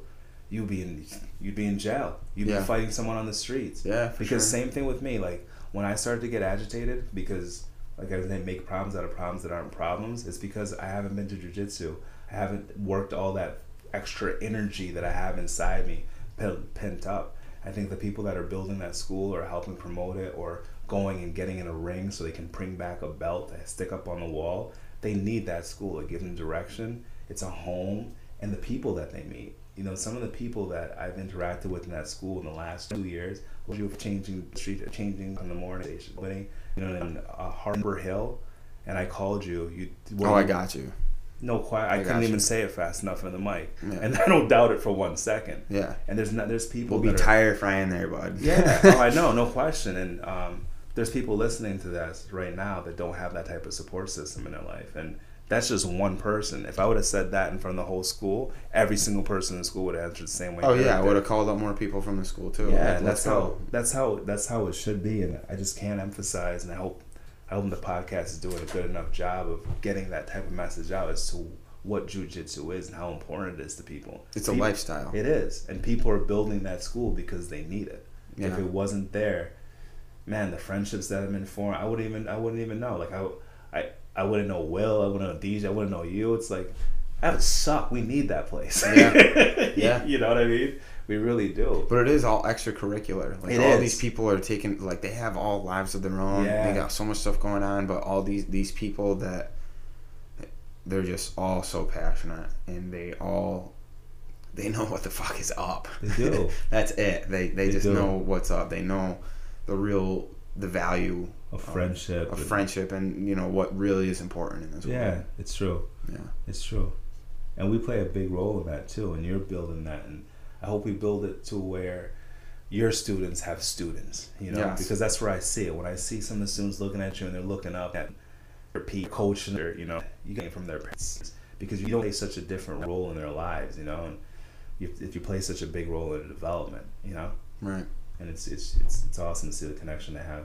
you'd be in, you'd be in jail. You'd Yeah. be fighting someone on the streets. yeah for Because sure. same thing with me. Like when I started to get agitated because like I they make problems out of problems that aren't problems. It's because I haven't been to jujitsu. I haven't worked all that extra energy that I have inside me pent, pent up. I think the people that are building that school or helping promote it or going and getting in a ring so they can bring back a belt to stick up on the wall, they need that school It gives them direction. It's a home and the people that they meet. You know, some of the people that I've interacted with in that school in the last two years, you changing the street, changing on the morning station, living, you know, in uh, Harbor Hill, and I called you. You oh i got you no quiet. I, I couldn't even say it fast enough in the mic, Yeah. and I don't doubt it for one second. yeah And there's not there's people we'll be are- tire frying there bud yeah, oh, I know, no question. And um, there's people listening to this right now that don't have that type of support system in their life, and that's just one person. If I would have said that in front of the whole school, every single person in the school would have answered the same way. oh yeah i would have called up more people from the school too Yeah, Like, that's how go. that's how that's how it should be, and I just can't emphasize. And I hope I hope the podcast is doing a good enough job of getting that type of message out as to what jujitsu is and how important it is to people. it's a lifestyle It is, and people are building that school because they need it. If it wasn't there, man, the friendships that have been formed, I wouldn't even I wouldn't even know. Like I, I, I wouldn't know Will. I wouldn't know DJ. I wouldn't know you. It's like that would suck. We need that place. Yeah. Yeah. you know what I mean? We really do. But it is all extracurricular. Like It all is. these people are taking like they have all lives of their own. Yeah. They got so much stuff going on, but all these these people that they're just all so passionate and they all they know what the fuck is up. They do. That's it. They they, They just do. know what's up. They know the real the value of friendship. of and- friendship and you know what really is important in this Yeah, world. it's true. Yeah. It's true. And we play a big role in that too, and you're building that and I hope we build it to where your students have students, you know, Yes. because that's where I see it. When I see some of the students looking at you and they're looking up at their repeat coach or you know you get from their parents because you don't play such a different role in their lives, you know, and if you play such a big role in development, you know, right, and it's it's it's it's awesome to see the connection they have.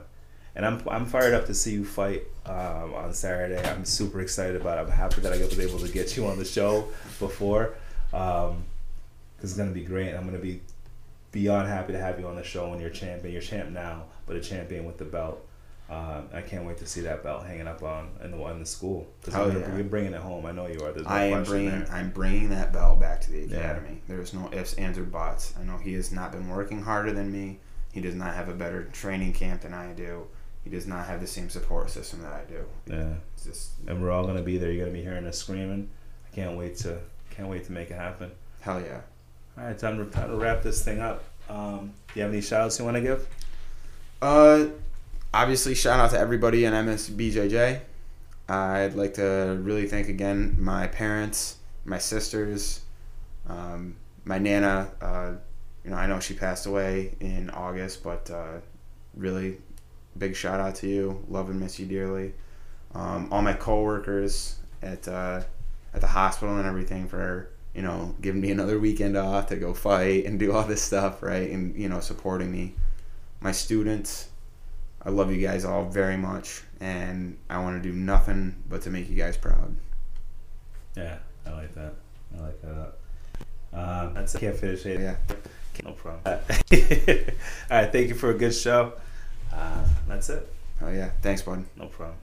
And I'm, I'm fired up to see you fight um, on Saturday. I'm super excited about it. I'm happy that I was able to get you on the show before. Um, it's going to be great. I'm going to be beyond happy to have you on the show when you're champion. You're champ now, but a champion with the belt. Uh, I can't wait to see that belt hanging up on in the in the school because Oh, yeah. you're bringing it home. I know you are. There's no I am bringing there. I'm bringing that belt back to the Yeah. academy. There's no ifs, ands, or buts. I know he has not been working harder than me. He does not have a better training camp than I do. He does not have the same support system that I do. Yeah, It's just and we're all gonna be there. You're gonna be hearing us screaming. I can't wait to can't wait to make it happen. hell yeah. All right, time to time to wrap this thing up. Um, do you have any shout outs you want to give? Uh, obviously, shout out to everybody in MSBJJ. I'd like to really thank again my parents, my sisters, um, my nana. Uh, you know, I know she passed away in August, but uh, really big shout out to you. Love and miss you dearly. Um, all my coworkers at uh, at the hospital and everything for you know giving me another weekend off to go fight and do all this stuff, right? And you know supporting me. My students, I love you guys all very much, and I want to do nothing but to make you guys proud. Yeah, I like that. I like that. Um, that's can't finish it. Yeah. No problem. All right, thank you for a good show. Uh, that's it. Oh yeah. Thanks, bud. No problem.